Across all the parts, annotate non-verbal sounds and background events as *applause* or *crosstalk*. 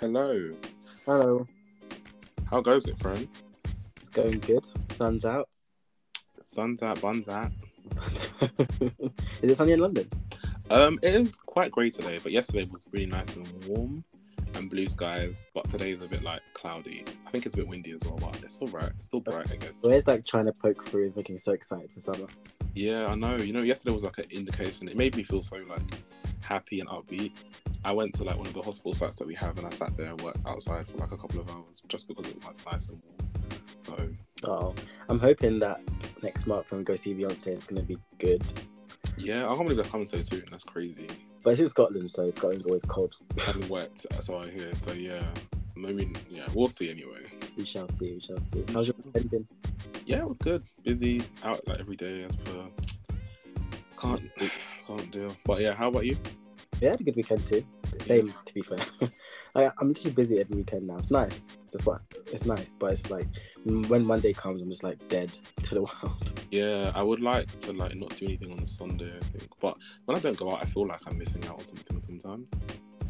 Hello. Hello. How goes it, friend? It's going good. Sun's out. Sun's out, buns out. *laughs* Is it sunny in London? Um, it is quite grey today, but yesterday was really nice and warm and blue skies. But today is a bit like cloudy. I think it's a bit windy as well, but it's still bright. It's still bright, I guess. Where's like trying to poke through and looking so excited for summer? Yeah, I know. You know, yesterday was like an indication. It made me feel so like happy and upbeat. I went to like one of the hospital sites that we have, and I sat there and worked outside for like a couple of hours just because it was like nice and warm. So Oh, I'm hoping that next month when we go see Beyonce, it's gonna be good. yeah, I can't believe that's coming so soon. That's crazy. But it's in Scotland, so Scotland's always cold. And wet, so I hear. So yeah, maybe yeah, we'll see anyway. We shall see. We shall see. How's your weekend been? Yeah, it was good. Busy out like every day as per. Can't can't deal. But yeah, how about you? Yeah, I had a good weekend too. Same, to be fair. *laughs* I, I'm just busy every weekend now. It's nice. That's what it's nice, but it's like mm, when Monday comes, I'm just like dead *laughs* to the world. Yeah, I would like to like not do anything on a Sunday. I think, but when I don't go out, I feel like I'm missing out on something sometimes.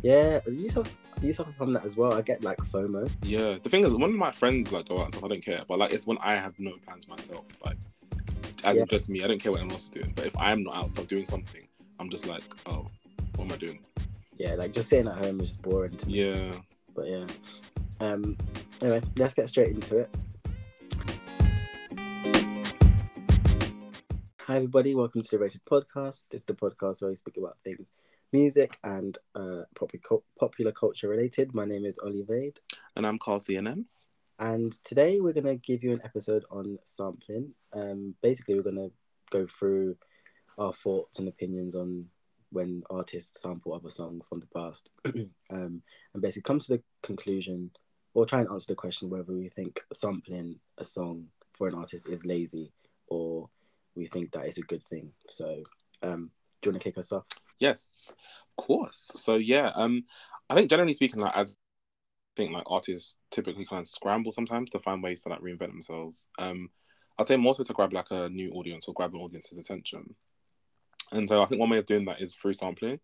Yeah, you suffer, you suffer from that as well. I get like FOMO. Yeah, the thing is, when my friends like go out and stuff, I don't care. But like, it's when I have no plans myself. Like, as Yeah. just me, I don't care what anyone else is doing. But if I'm not out so doing something, I'm just like, oh, what am I doing? Yeah, like just sitting at home is just boring. To me. Yeah. But yeah. Um. Anyway, let's get straight into it. Hi everybody, welcome to the Rated Podcast. This is the podcast where we speak about things music and uh, popular popular culture related. My name is Ollie Vade, And I'm Carl CNN. and today we're gonna give you an episode on sampling. Um, basically, we're gonna go through our thoughts and opinions on when artists sample other songs from the past, *clears throat* um, and basically come to the conclusion or try and answer the question whether we think sampling a song for an artist is lazy or we think that is a good thing. So, um, do you want to kick us off? Yes, of course. So yeah, um, I think generally speaking, like as I think like artists typically kind of scramble sometimes to find ways to like reinvent themselves. Um, I'd say more so to grab like a new audience or grab an audience's attention. And so I think one way of doing that is through sampling.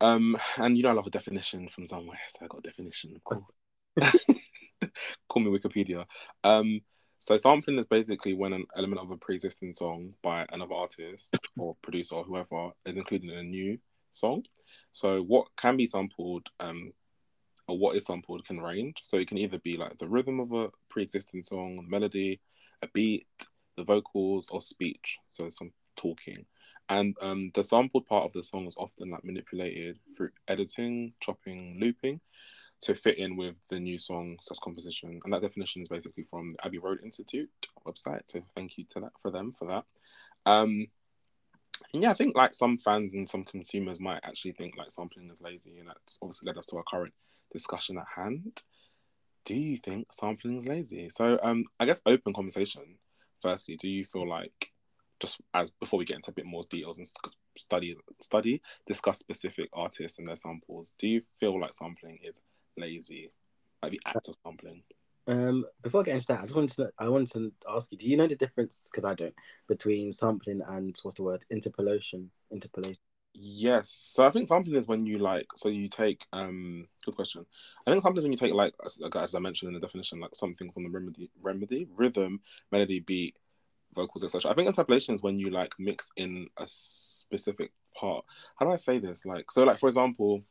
Um, and you know I love a definition from somewhere, so I got a definition, of course. *laughs* Call me Wikipedia. Um, so sampling is basically when an element of a pre-existing song by another artist or producer or whoever is included in a new song. So what can be sampled, um, or what is sampled can range. So it can either be like the rhythm of a pre-existing song, melody, a beat, the vocals, or speech. So some talking. And um, the sampled part of the song is often like manipulated through editing, chopping, looping to fit in with the new song slash composition. And that definition is basically from the Abbey Road Institute website. So thank you to that for them for that. Um, and yeah, I think like some fans and some consumers might actually think like sampling is lazy, and that's obviously led us to our current discussion at hand. Do you think sampling is lazy? So um, I guess open conversation. Firstly, do you feel like just as before we get into a bit more details and study study discuss specific artists and their samples? Do you feel like sampling is lazy, like the act of sampling? Um, before I get into that, I just wanted to I wanted to ask you: Do you know the difference? Because I don't between sampling and what's the word interpolation. Interpolation. Yes. So I think sampling is when you like, so you take, um, good question. I think sampling is when you take like, as, as I mentioned in the definition, like something from the remedy, remedy, rhythm, melody, beat, vocals, etc. I think interpolation is when you like mix in a specific part. How do I say this? Like, so like for example,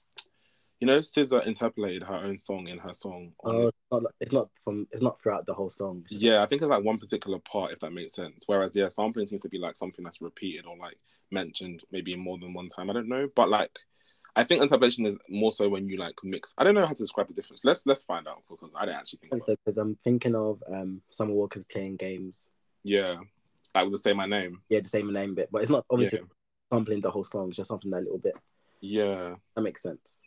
you know, SZA interpolated her own song in her song. Oh, it's not, it's not from it's not throughout the whole song. Yeah, I think it's like one particular part, if that makes sense. Whereas, yeah, sampling seems to be like something that's repeated or like mentioned maybe more than one time. I don't know, but like, I think interpolation is more so when you like mix. I don't know how to describe the difference. Let's let's find out because I don't actually think. Because I'm thinking of um Summer Walker's playing games. Yeah, like with the say my name. Yeah, the same name bit, but it's not obviously Yeah, sampling the whole song. It's just something that little bit. yeah. That makes sense.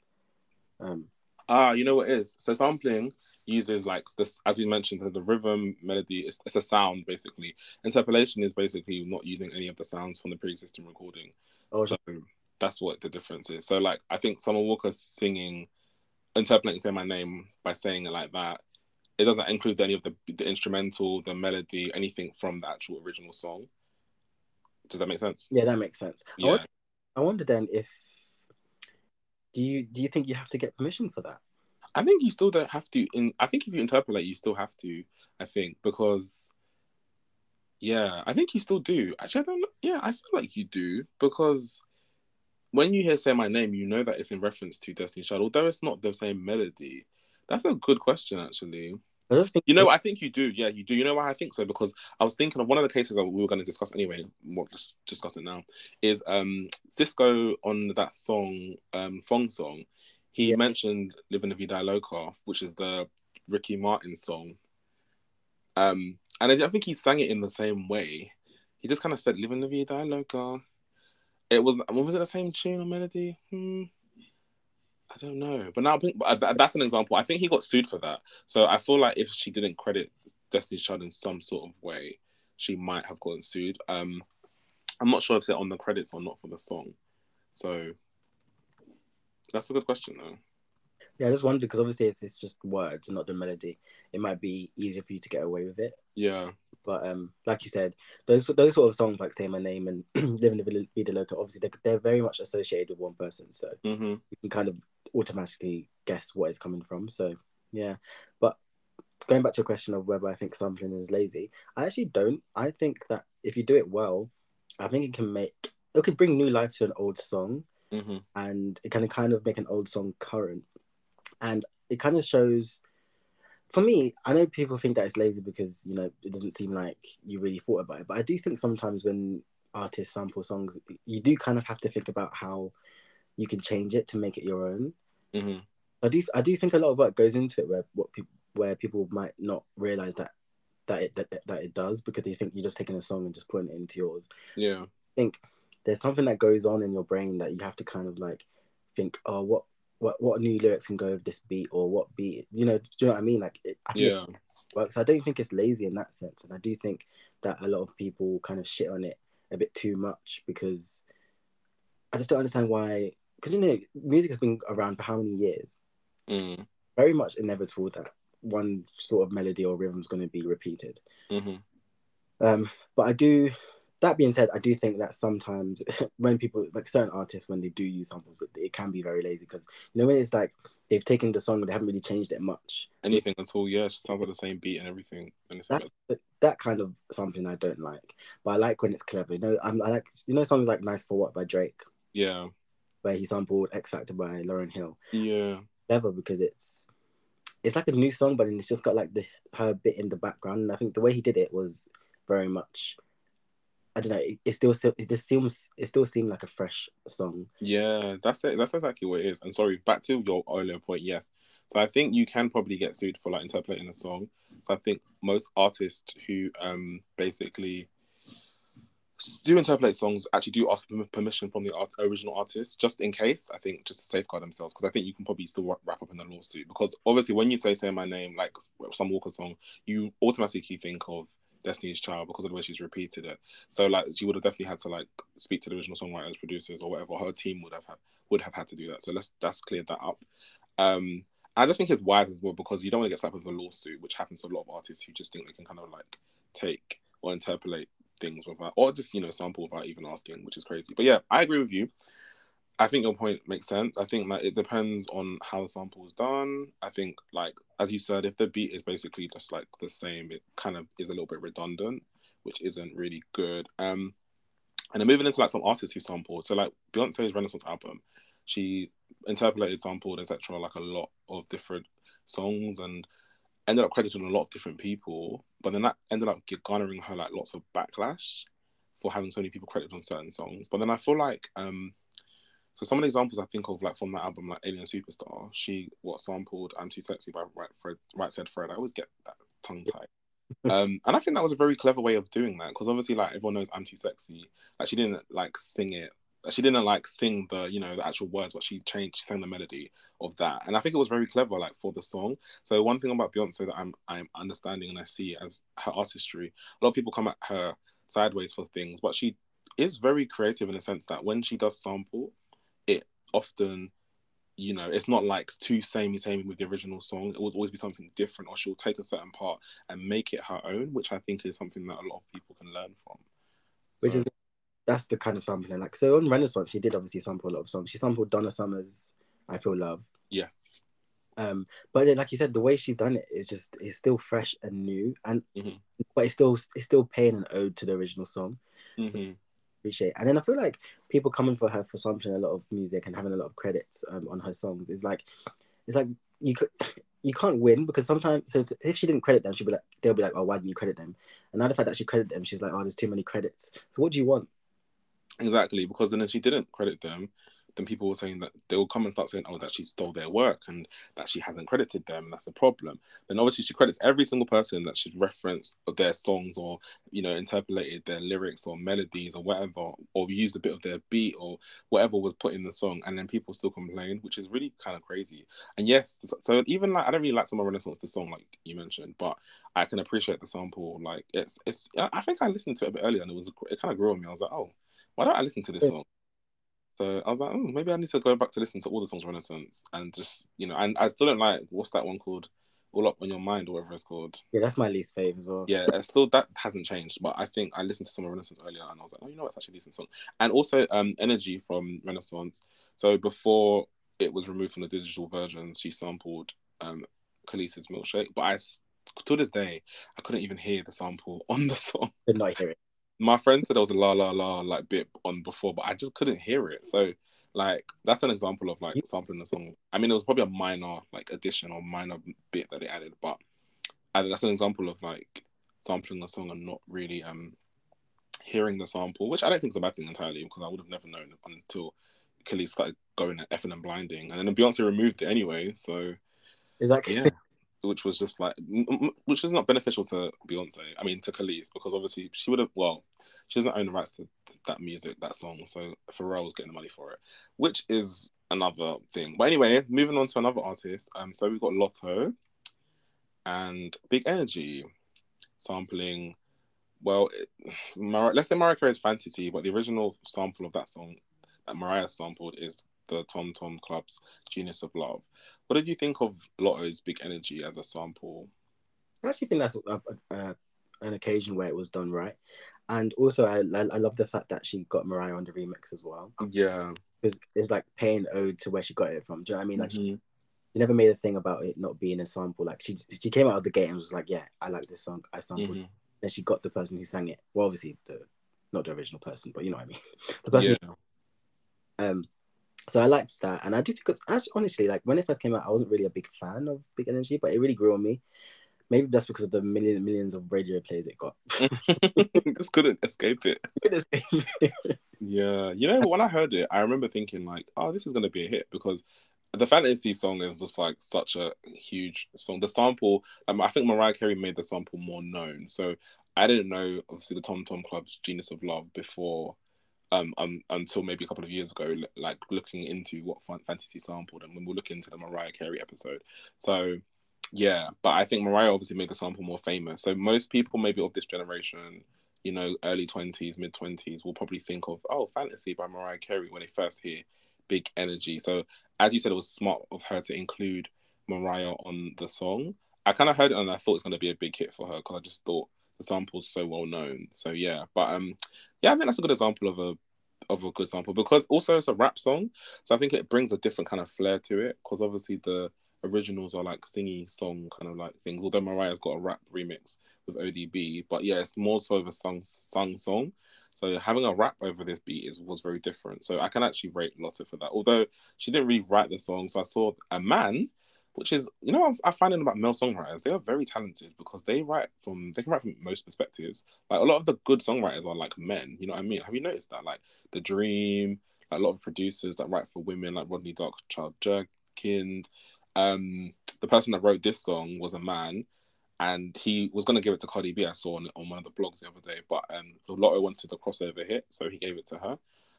Um, Ah, you know what is? So sampling uses like this, as we mentioned, the rhythm, melody. It's, it's a sound basically. Interpolation is basically not using any of the sounds from the pre-existing recording. oh, so that's what the difference is. So like I think Summer Walker singing, interpolating "Say My Name" by saying it like that. It doesn't include any of the the instrumental, the melody, anything from the actual original song. Does that make sense? yeah, that makes sense. I, Yeah. wonder, I wonder then if do you do you think you have to get permission for that? I think you still don't have to. In I think if you interpolate, you still have to. I think because, yeah, I think you still do. Actually, I don't. Yeah, I feel like you do because when you hear "Say My Name," you know that it's in reference to Destiny's Child, although it's not the same melody. That's a good question, actually. I You know, I think you do. Yeah, you do. You know why I think so? Because I was thinking of one of the cases that we were going to discuss anyway. We'll just discuss it now. Is um Sisqó on that song, um Fong song. He Yeah. mentioned "Living the Vida Loca," which is the Ricky Martin song. Um, and I don't think he sang it in the same way. He just kind of said "Living the Vida Loca." It was was it the same tune or melody? Hmm. I don't know, but now I think but that's an example. I think he got sued for that. So I feel like if she didn't credit Destiny's Child in some sort of way, she might have gotten sued. Um, I'm not sure if they're on the credits or not for the song. So that's a good question, though. yeah, I just wondered because obviously if it's just words and not the melody, it might be easier for you to get away with it. Yeah, But um, like you said, those those sort of songs like "Say My Name" and *clears throat* "Living the Vida Loca," obviously they're, they're very much associated with one person, so hmm you can kind of automatically guess what it's coming from. So yeah, but going back to your question of whether I think sampling is lazy, I actually don't. I think that if you do it well, I think it can make it could bring new life to an old song, hmm and it can kind of make an old song current, and it kind of shows. For me, I know people think that it's lazy because you know it doesn't seem like you really thought about it, but I do think sometimes when artists sample songs, you do kind of have to think about how you can change it to make it your own. hmm I do I do think a lot of work goes into it where what people where people might not realize that that it that, that it does because they think you're just taking a song and just putting it into yours. Yeah, I think there's something that goes on in your brain that you have to kind of like think, oh, what what what new lyrics can go with this beat or what beat, you know, do you know what I mean? Like, it, I yeah, it works. I don't think it's lazy in that sense, and I do think that a lot of people kind of shit on it a bit too much because I just don't understand why. Because you know, music has been around for how many years? mm very much inevitable that one sort of melody or rhythm is going to be repeated. hmm Um, but I do. That being said, I do think that sometimes *laughs* when people like certain artists when they do use samples, it, it can be very lazy because you know when it's like they've taken the song, and they haven't really changed it much. anything at all. Yeah, it just sounds like the same beat and everything. And it's That bit- that kind of something I don't like, but I like when it's clever. You know, I'm, I like you know songs like "Nice for What" by Drake, yeah, where he sampled "X Factor" by Lauryn Hill. yeah, clever because it's it's like a new song, but then it's just got like the her bit in the background. And I think the way he did it was very much. I don't know. It, it still still it just seems it still seemed like a fresh song. yeah. That's it. That's exactly what it is. And sorry, back to your earlier point. Yes. So I think you can probably get sued for like interpolating a song. So I think most artists who um basically do interpolate songs actually do ask permission from the art- original artist just in case i think just to safeguard themselves because i think you can probably still wrap- up in the lawsuit because obviously when you say say my name like Summer Walker song you automatically think of destiny's child because of the way she's repeated it. So like she would have definitely had to like speak to the original songwriters producers or whatever her team would have had would have had to do that. So let's that's cleared that up. Um i just think it's wise as well because you don't want to get slapped with a lawsuit which happens to a lot of artists who just think they can kind of like take or interpolate things without, or just you know sample without even asking, which is crazy. But yeah, I agree with you. I think your point makes sense. I think that it depends on how the sample is done. I think like as you said, if the beat is basically just like the same, it kind of is a little bit redundant, which isn't really good. Um, and then moving into like some artists who sampled. So like Beyonce's Renaissance album, she interpolated, sampled, etc. Like a lot of different songs and ended up crediting a lot of different people. But then that ended up garnering her like lots of backlash for having so many people credited on certain songs. But then I feel like um so some of the examples I think of like from that album, like Alien Superstar, she what sampled "I'm Too Sexy" by Right, Fred, right Said Fred. I always get that tongue tied. um, and I think that was a very clever way of doing that because obviously, like everyone knows "I'm Too Sexy," like she didn't like sing it. She didn't like sing the you know the actual words, but she changed, she sang the melody of that, and I think it was very clever, like for the song. So one thing about Beyonce that I'm I'm understanding and I see as her artistry, a lot of people come at her sideways for things, but she is very creative in the sense that when she does sample, it often, you know, it's not like too samey samey with the original song. It will always be something different, or she'll take a certain part and make it her own, which I think is something that a lot of people can learn from. Which is that's the kind of sampling I like. So on Renaissance, she did obviously sample a lot of songs. She sampled Donna Summer's "I Feel Love." yes, Um, but then, like you said, the way she's done it is just it's still fresh and new, and Mhm. but it's still it's still paying an ode to the original song. hmm Appreciate, and then I feel like people coming for her for sampling a lot of music and having a lot of credits um, on her songs is like it's like you could *laughs* you can't win because sometimes so if she didn't credit them, she'd be like they'll be like, oh, why didn't you credit them? And now the fact that she credited them, she's like, oh, there's too many credits. So what do you want? Exactly, because then if she didn't credit them, then people were saying that they will come and start saying, "Oh, that she stole their work and that she hasn't credited them." That's a problem. Then obviously she credits every single person that she's referenced their songs or you know interpolated their lyrics or melodies or whatever, or used a bit of their beat or whatever was put in the song, and then people still complain, which is really kind of crazy. And yes, so- even like I don't really like some of Renaissance the song like you mentioned, but I can appreciate the sample. Like it's it's I I think I listened to it a bit earlier and it was it kind of grew on me. I was like, oh, why don't I listen to this song? So I was like, oh, maybe I need to go back to listen to all the songs Renaissance and just you know, and I still don't like what's that one called, All Up on Your Mind or whatever it's called. Yeah, that's my least fave as well. Yeah, still that hasn't changed, but I think I listened to some of Renaissance earlier and I was like, oh, you know, it's actually a decent song. And also, um, Energy from Renaissance. So before it was removed from the digital version, she sampled um Kelis's Milkshake, but I to this day I couldn't even hear the sample *laughs* on the song Did not hear it. My friend said there was a la la la like bit on before, but I just couldn't hear it. So like that's an example of like sampling the song. I mean, it was probably a minor like addition or minor bit that they added, but I, that's an example of like sampling the song and not really um hearing the sample, which I don't think is a bad thing entirely because I would have never known until Kelis started going at effing and blinding, and then Beyonce removed it anyway. So Exactly. yeah. Which was just like, which is not beneficial to Beyonce. I mean, to Kelis, because obviously she would have. Well, she doesn't own the rights to that music, that song. So Pharrell was getting the money for it, which is another thing. But anyway, moving on to another artist. Um, so we've got Latto and Big Energy sampling. Well, it, Mar- let's say Mariah Carey's "Fantasy," but the original sample of that song that Mariah sampled is the Tom Tom Club's "Genius of Love." What did you think of Latto's Big Energy as a sample? I actually think that's a, a, an occasion where it was done right. And also, I, I, I love the fact that she got Mariah on the remix as well. Yeah. Because it's like paying ode to where she got it from. Do you know what I mean? Like, she, Mhm. she never made a thing about it not being a sample. Like, she she came out of the gate and was like, yeah, I like this song. I sampled. Mhm. Then she got the person who sang it. Well, obviously, the not the original person, but you know what I mean. *laughs* The person Yeah. Um, so I liked that, and I do think, actually, honestly, like when it first came out, I wasn't really a big fan of Big Energy, but it really grew on me. Maybe that's because of the million millions of radio plays it got. *laughs* Just *laughs* couldn't escape it. Yeah. You know, when I heard it, I remember thinking like, oh, this is gonna be a hit because the fantasy song is just like such a huge song. The sample, um, I think Mariah Carey made the sample more known. So I didn't know obviously the Tom Tom Club's Genius of Love before um, um until maybe a couple of years ago, like looking into what fan- fantasy sampled and when we look into the Mariah Carey episode. So yeah, but I think Mariah obviously made the sample more famous. So most people maybe of this generation, you know, early twenties, mid twenties, will probably think of oh, Fantasy by Mariah Carey when they first hear Big Energy. So as you said, it was smart of her to include Mariah on the song. I kind of heard it and I thought it's going to be a big hit for her because I just thought the sample's so well known. So yeah, but um, yeah, I think that's a good example of a of a good sample because also it's a rap song, so I think it brings a different kind of flair to it because obviously the originals are like singy song kind of like things. Although Mariah's got a rap remix with ODB, but yeah, it's more so of a sung sung song. So having a rap over this beat is was very different. So I can actually rate Latto for that. Although she didn't really write the song, so I saw a man, which is you know I find it about male songwriters they are very talented because they write from they can write from most perspectives. Like a lot of the good songwriters are like men. You know what I mean? Have you noticed that? Like The Dream, like a lot of producers that write for women like Rodney Darkchild Jerkins. Um, the person that wrote this song was a man, and he was to give it to Cardi B. I saw on, on one of the blogs the other day, but um, Latto wanted the crossover hit, so he gave it to her.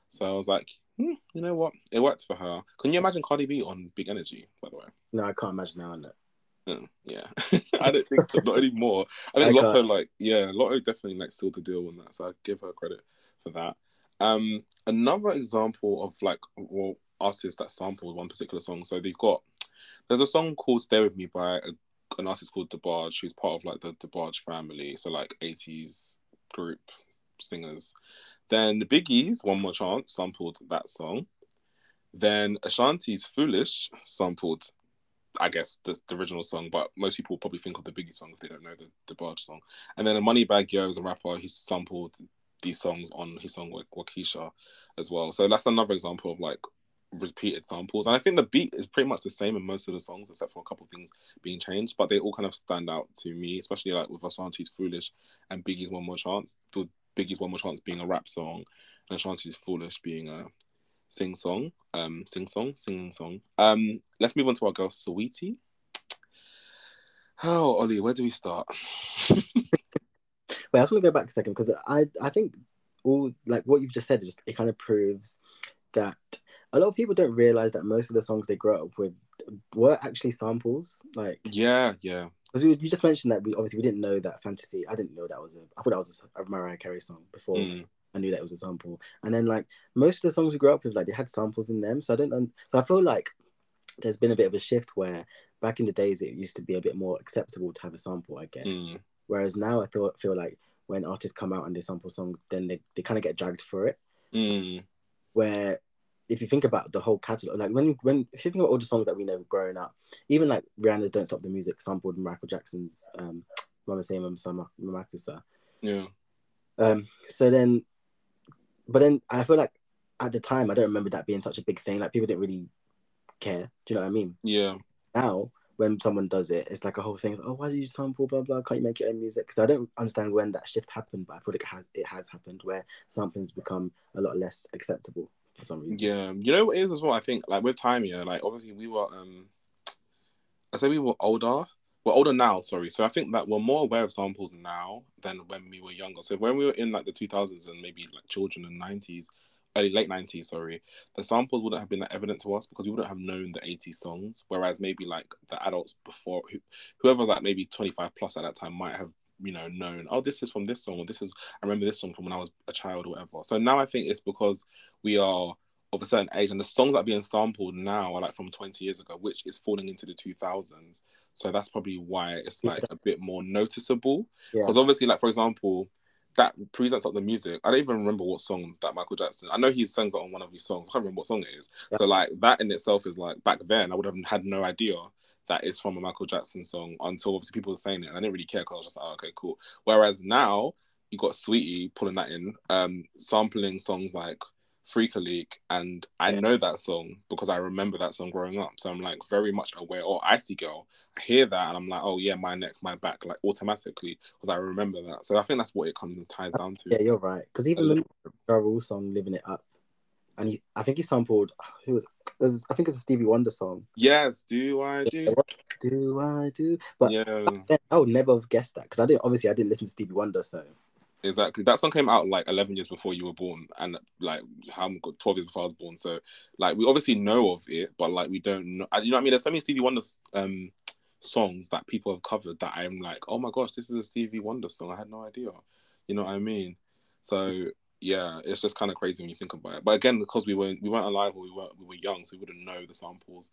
So I was like, hmm, you know what? It worked for her. Can you imagine Cardi B on Big Energy? By the way, no, I can't imagine now. No. Mm, yeah, *laughs* I don't think so. Not anymore. I think I Latto, can't. like, yeah, Latto definitely like sealed the deal on that. So I give her credit for that. Um, another example of like well, artists that sampled one particular song. So they've got there's a song called "Stay with Me" by a, an artist called DeBarge, who's part of like the DeBarge family, so like 80s group singers. Then the Biggies, "One More Chance," sampled that song. Then Ashanti's "Foolish" sampled I guess the, the original song, but most people probably think of the Biggie song if they don't know the the Barge song. And then Moneybagg Yo is a rapper. He sampled these songs on his song like Wockesha as well. So that's another example of like repeated samples. And I think the beat is pretty much the same in most of the songs, except for a couple things being changed. But they all kind of stand out to me, especially like with Ashanti's Foolish and Biggie's One More Chance. Biggie's One More Chance being a rap song and Ashanti's Foolish being a sing song, um, sing song, singing song. Um, let's move on to our girl Saweetie. Oh, Ollie, where do we start? Wait, I just want to go back a second because I I think all like what you've just said just it kind of proves that a lot of people don't realize that most of the songs they grew up with were actually samples. Like yeah, yeah. Because you, you just mentioned that we obviously we didn't know that fantasy. I didn't know that was a. I thought that was a, Mariah Carey song before. Mm. I knew that it was a sample. And then like most of the songs we grew up with, like they had samples in them. So I don't. So I feel like there's been a bit of a shift where back in the days it used to be a bit more acceptable to have a sample, I guess. Mm. Whereas now I feel feel like when artists come out and they sample songs, then they, they kind of get dragged for it. Mm. Where if you think about the whole catalog, like when when if you think about all the songs that we know growing up, even like Rihanna's "Don't Stop the Music" sampled Michael Jackson's um, "Mama Say Mama Mamakusa." Yeah. Um. So then, but then I feel like at the time I don't remember that being such a big thing. Like people didn't really care. Do you know what I mean? Yeah. Now when someone does it, it's like a whole thing. Oh, why did you sample? Blah blah. Can't you make your own music? Because I don't understand when that shift happened, but I feel like it has it has happened where sampling's become a lot less acceptable for some reason. Yeah, you know what is as well. I think like with time, yeah, like obviously we were um, I say we were older. We're older now, sorry. So I think that we're more aware of samples now than when we were younger. So when we were in like the 2000s and maybe like children the 90s, early late 90s, sorry, the samples wouldn't have been that evident to us because we wouldn't have known the 80s songs. Whereas maybe like the adults before, who, whoever like maybe 25 plus at that time might have you know known oh this is from this song or this is i remember this song from when i was a child or whatever so now i think it's because we are of a certain age and the songs that are being sampled now are like from 20 years ago which is falling into the 2000s so that's probably why it's like a bit more noticeable because yeah. obviously like for example that presents up the music. I don't even remember what song that Michael Jackson. I know he sings it on one of his songs. I can't remember what song it is. Yeah. So like that in itself is like back then I would have had no idea that is from a Michael Jackson song until obviously people were saying it, and I didn't really care because I was just like, oh, okay, cool. Whereas now you got Saweetie pulling that in, um, sampling songs like Freak a Leak, and I yeah. know that song because I remember that song growing up. So I'm like very much aware. Or Icy Girl, I hear that and I'm like, oh yeah, my neck, my back, like automatically because I remember that. So I think that's what it comes and ties down to. Yeah, you're right. Because even the Ja song, "Living It Up," and he, I think he sampled *sighs* who was, was I think it's a Stevie Wonder song. Yes, do I do? What do I do? But yeah, I would never have guessed that because I didn't. Obviously, I didn't listen to Stevie Wonder, so exactly that song came out like 11 years before you were born and like how 12 years before i was born so like we obviously know of it but like we don't know you know what i mean there's so many stevie wonder um songs that people have covered that i'm like oh my gosh this is a stevie wonder song i had no idea you know what i mean so yeah, it's just kind of crazy when you think about it. But again, because we weren't we weren't alive or we weren't we were young, so we wouldn't know the samples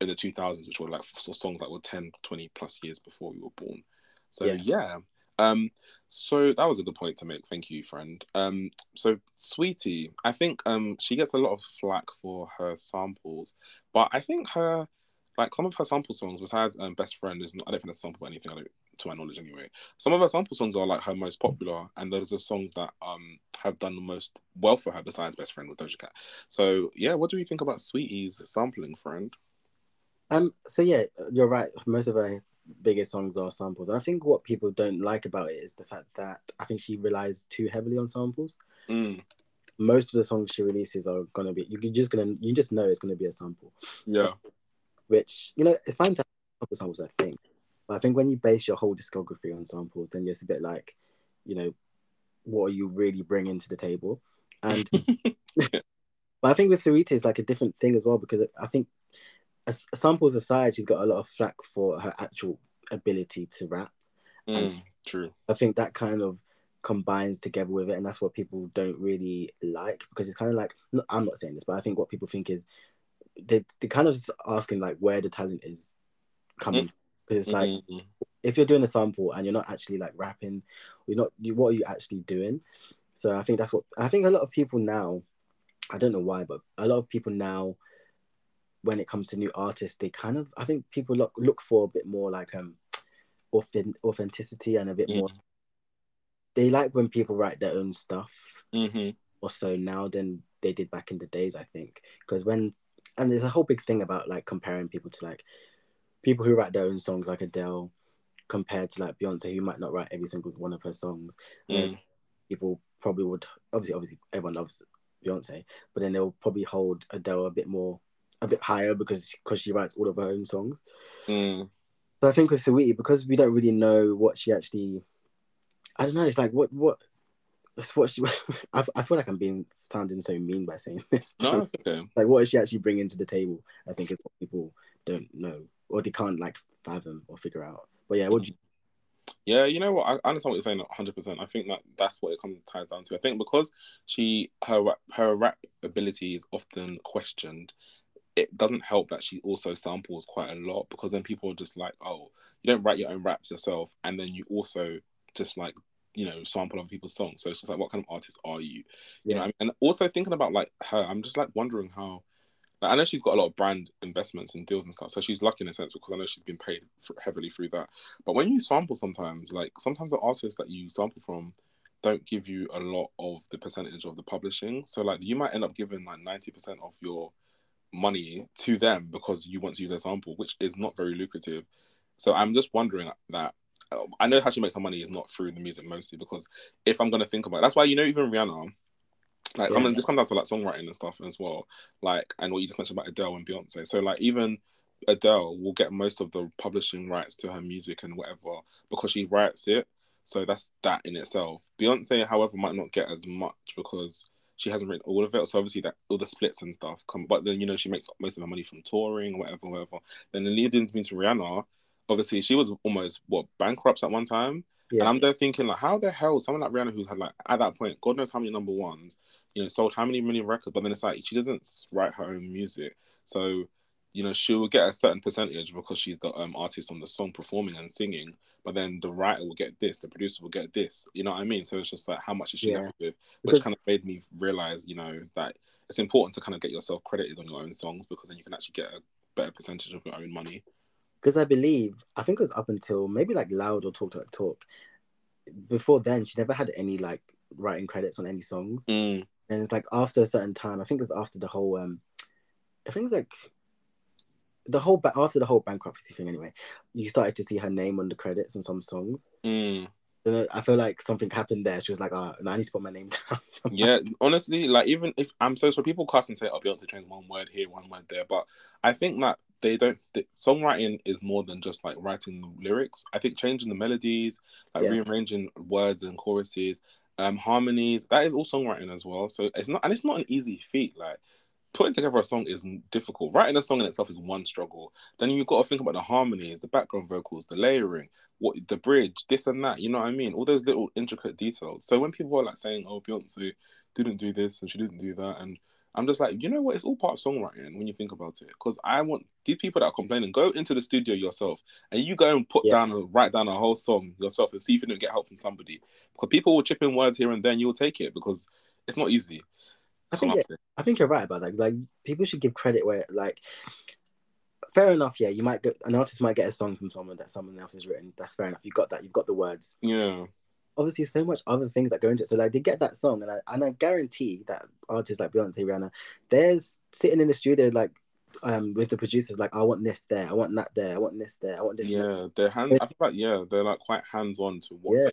in the 2000s, which were like songs that were 10, 20 plus years before we were born. So yeah. yeah. Um, so that was a good point to make. Thank you, friend. Um, so Saweetie, I think um she gets a lot of flack for her samples, but I think her like some of her sample songs, besides um, "Best Friend," is not, I don't think it's sample anything. I don't, to my knowledge, anyway. Some of her sample songs are like her most popular, and those are songs that um have done the most well for her, besides "Best Friend" with Doja Cat. So yeah, what do you think about Saweetie's sampling, friend? Um. So yeah, you're right. Most of her biggest songs are samples. And I think what people don't like about it is the fact that I think she relies too heavily on samples. Mm. Most of the songs she releases are gonna be you're just gonna you just know it's gonna be a sample. Yeah which you know it's fine to have a couple samples, I think. But I think when you base your whole discography on samples, then it's a bit like, you know, what are you really bringing to the table? And *laughs* but I think with Saweetie it's like a different thing as well because I think samples aside, she's got a lot of flack for her actual ability to rap. Mm, true. I think that kind of combines together with it, and that's what people don't really like because it's kind of like I'm not saying this, but I think what people think is they they kind of just asking like where the talent is coming because it's like mm-hmm. if you're doing a sample and you're not actually like rapping, you're not you what are you actually doing? So I think that's what I think a lot of people now. I don't know why, but a lot of people now when it comes to new artists, they kind of I think people look look for a bit more like um authentic, authenticity and a bit more. They like when people write their own stuff hmm or so now than they did back in the days. I think because when and there's a whole big thing about like comparing people to like people who write their own songs like Adele compared to like Beyonce who might not write every single one of her songs. Mm. people probably would obviously obviously everyone loves Beyonce, but then they'll probably hold Adele a bit more a bit higher because because she writes all of her own songs. Mm. So I think with Saweetie, because we don't really know what she actually I don't know, it's like what what it's what she *laughs* I, I feel like I'm being sounding so mean by saying this. No, *laughs* it's okay. like what is she actually bringing to the table? I think is what people don't know or they can't like fathom or figure out. But yeah, what do you Yeah, you know what? I understand what you're saying 100. percent I think that that's what it comes ties down to. I think because she her rap, her rap ability is often questioned. It doesn't help that she also samples quite a lot because then people are just like, oh, you don't write your own raps yourself, and then you also just like you know sample other people's songs. So it's just like, what kind of artist are you? You know, Yeah. what I mean? and also thinking about like her, I'm just like wondering how. I know she's got a lot of brand investments and deals and stuff, so she's lucky in a sense because I know she's been paid heavily through that. But when you sample, sometimes like sometimes the artists that you sample from don't give you a lot of the percentage of the publishing. So like you might end up giving like ninety percent of your money to them because you want to use their sample, which is not very lucrative. So I'm just wondering that. uh, I know how she makes her money is not through the music mostly because if I'm gonna think about it, that's why you know even Rihanna, like Yeah. coming this comes down to like songwriting and stuff as well, like and what you just mentioned about Adele and Beyonce. So like even Adele will get most of the publishing rights to her music and whatever because she writes it. So that's that in itself. Beyonce, however, might not get as much because she hasn't written all of it. So obviously that all the splits and stuff come, but then you know she makes most of her money from touring, whatever, whatever. Then the leading me to Rihanna, obviously she was almost what bankrupt at one time. And. I'm there thinking like, how the hell someone like Rihanna who's had like at that point, God knows how many number ones, you know, sold how many million records, but then it's like she doesn't write her own music, so you know she will get a certain percentage because she's the um, artist on the song performing and singing, but then the writer will get this, the producer will get this, you know what I mean? So it's just like how much is she Yeah. left with, which Because- kind of made me realize, you know, that it's important to kind of get yourself credited on your own songs because then you can actually get a better percentage of your own money. Because I believe I think it was up until maybe like Loud or Talk Talk Talk. Before then, she never had any like writing credits on any songs, Mm, and it's like after a certain time. I think it was after the whole um, I think it's like the whole ba- after the whole bankruptcy thing. Anyway, you started to see her name on the credits on some songs. mm. So I feel like something happened there. She was like, "Oh, no, I need to put my name *laughs* down." Yeah, honestly, like even if I'm so so people cast and say, "Oh, Beyonce changed one word here, one word there," but I think that they don't. th- songwriting is more than just like writing the lyrics. I think changing the melodies, like Yeah. rearranging words and choruses, um, harmonies, that is all songwriting as well. So it's not, and it's not an easy feat. Like putting together a song is difficult. Writing a song in itself is one struggle. Then you've got to think about the harmonies, the background vocals, the layering, what the bridge, this and that. You know what I mean? All those little intricate details. So when people are like saying, "Oh, Beyonce didn't do this and she didn't do that," and I'm just like, you know what? It's all part of songwriting when you think about it. Because I want these people that are complaining, go into the studio yourself and you go and put Yeah. down, a, write down a whole song yourself and see if you don't get help from somebody. Because people will chip in words here and then, you'll take it because it's not easy. I think yeah. I think you're right about that. Like people should give credit where like fair enough, yeah, you might get an artist might get a song from someone that someone else has written. That's fair enough. You got that, you've got the words. Yeah. Obviously so much other things that go into it. So like they get that song and I and I guarantee that artists like Beyonce, Rihanna, they're sitting in the studio like um with the producers like I want this there, I want that there, I want this there, I want this there. Yeah. They're hands, I feel like, yeah, they're like quite hands on to what Yeah.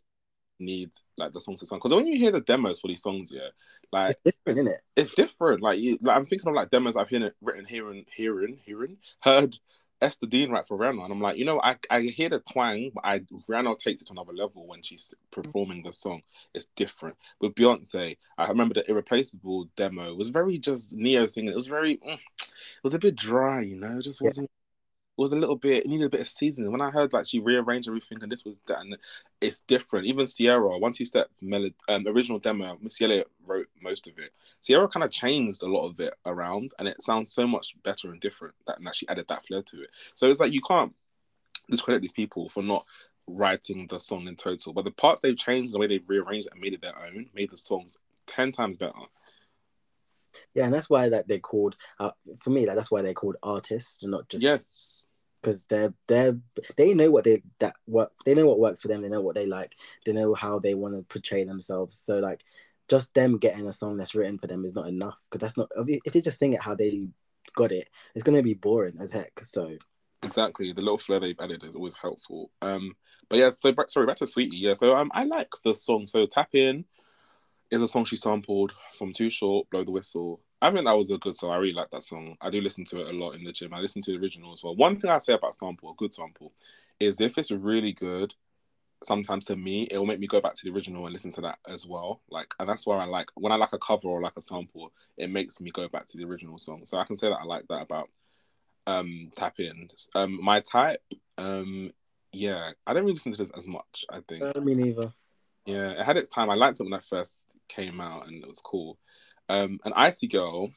they need, like the song to sound. Because when you hear the demos for these songs, yeah, like It's different, isn't it? it's different. Like, you, like I'm thinking of like demos I've heard written hearing, hearing, hearing, heard Ester Dean right for Rihanna, and I'm like, you know, I, I hear the twang, but I Rihanna takes it to another level when she's performing the song. It's different. With Beyonce, I remember the Irreplaceable demo was very just Ne-Yo singing. It was very, mm, it was a bit dry, you know. It just wasn't. Was a little bit. It needed a bit of seasoning. When I heard like she rearranged everything and this was that, and it's different. Even Ciara, one two step melody, um, original demo, Missy Elliott wrote most of it. Ciara kind of changed a lot of it around, and it sounds so much better and different. That and that she added that flair to it. So it's like you can't discredit these people for not writing the song in total, but the parts they've changed, the way they've rearranged it and made it their own, made the songs ten times better. Yeah, and that's why that they're called. Uh, for me, like that's why they're called artists, and not just Yes. Because they're they're they know what they that work they know what works for them they know what they like they know how they want to portray themselves so like just them getting a song that's written for them is not enough because that's not if they just sing it how they got it it's going to be boring as heck so Exactly. The little flair they've added is always helpful. Um, but yeah, so sorry, back to Saweetie. Yeah, so um, I like the song. So Tap In is a song she sampled from Too Short, Blow the Whistle. I think that was a good song. I really like that song. I do listen to it a lot in the gym. I listen to the original as well. One thing I say about sample, a good sample, is if it's really good, sometimes to me, it will make me go back to the original and listen to that as well. Like, and that's why I like when I like a cover or like a sample, it makes me go back to the original song. So I can say that I like that about um tap in. Um my type, um yeah, I don't really listen to this as much, I think. uh, me neither Yeah, it had its time. I liked it when I first came out and it was cool. Um and Icy Girl,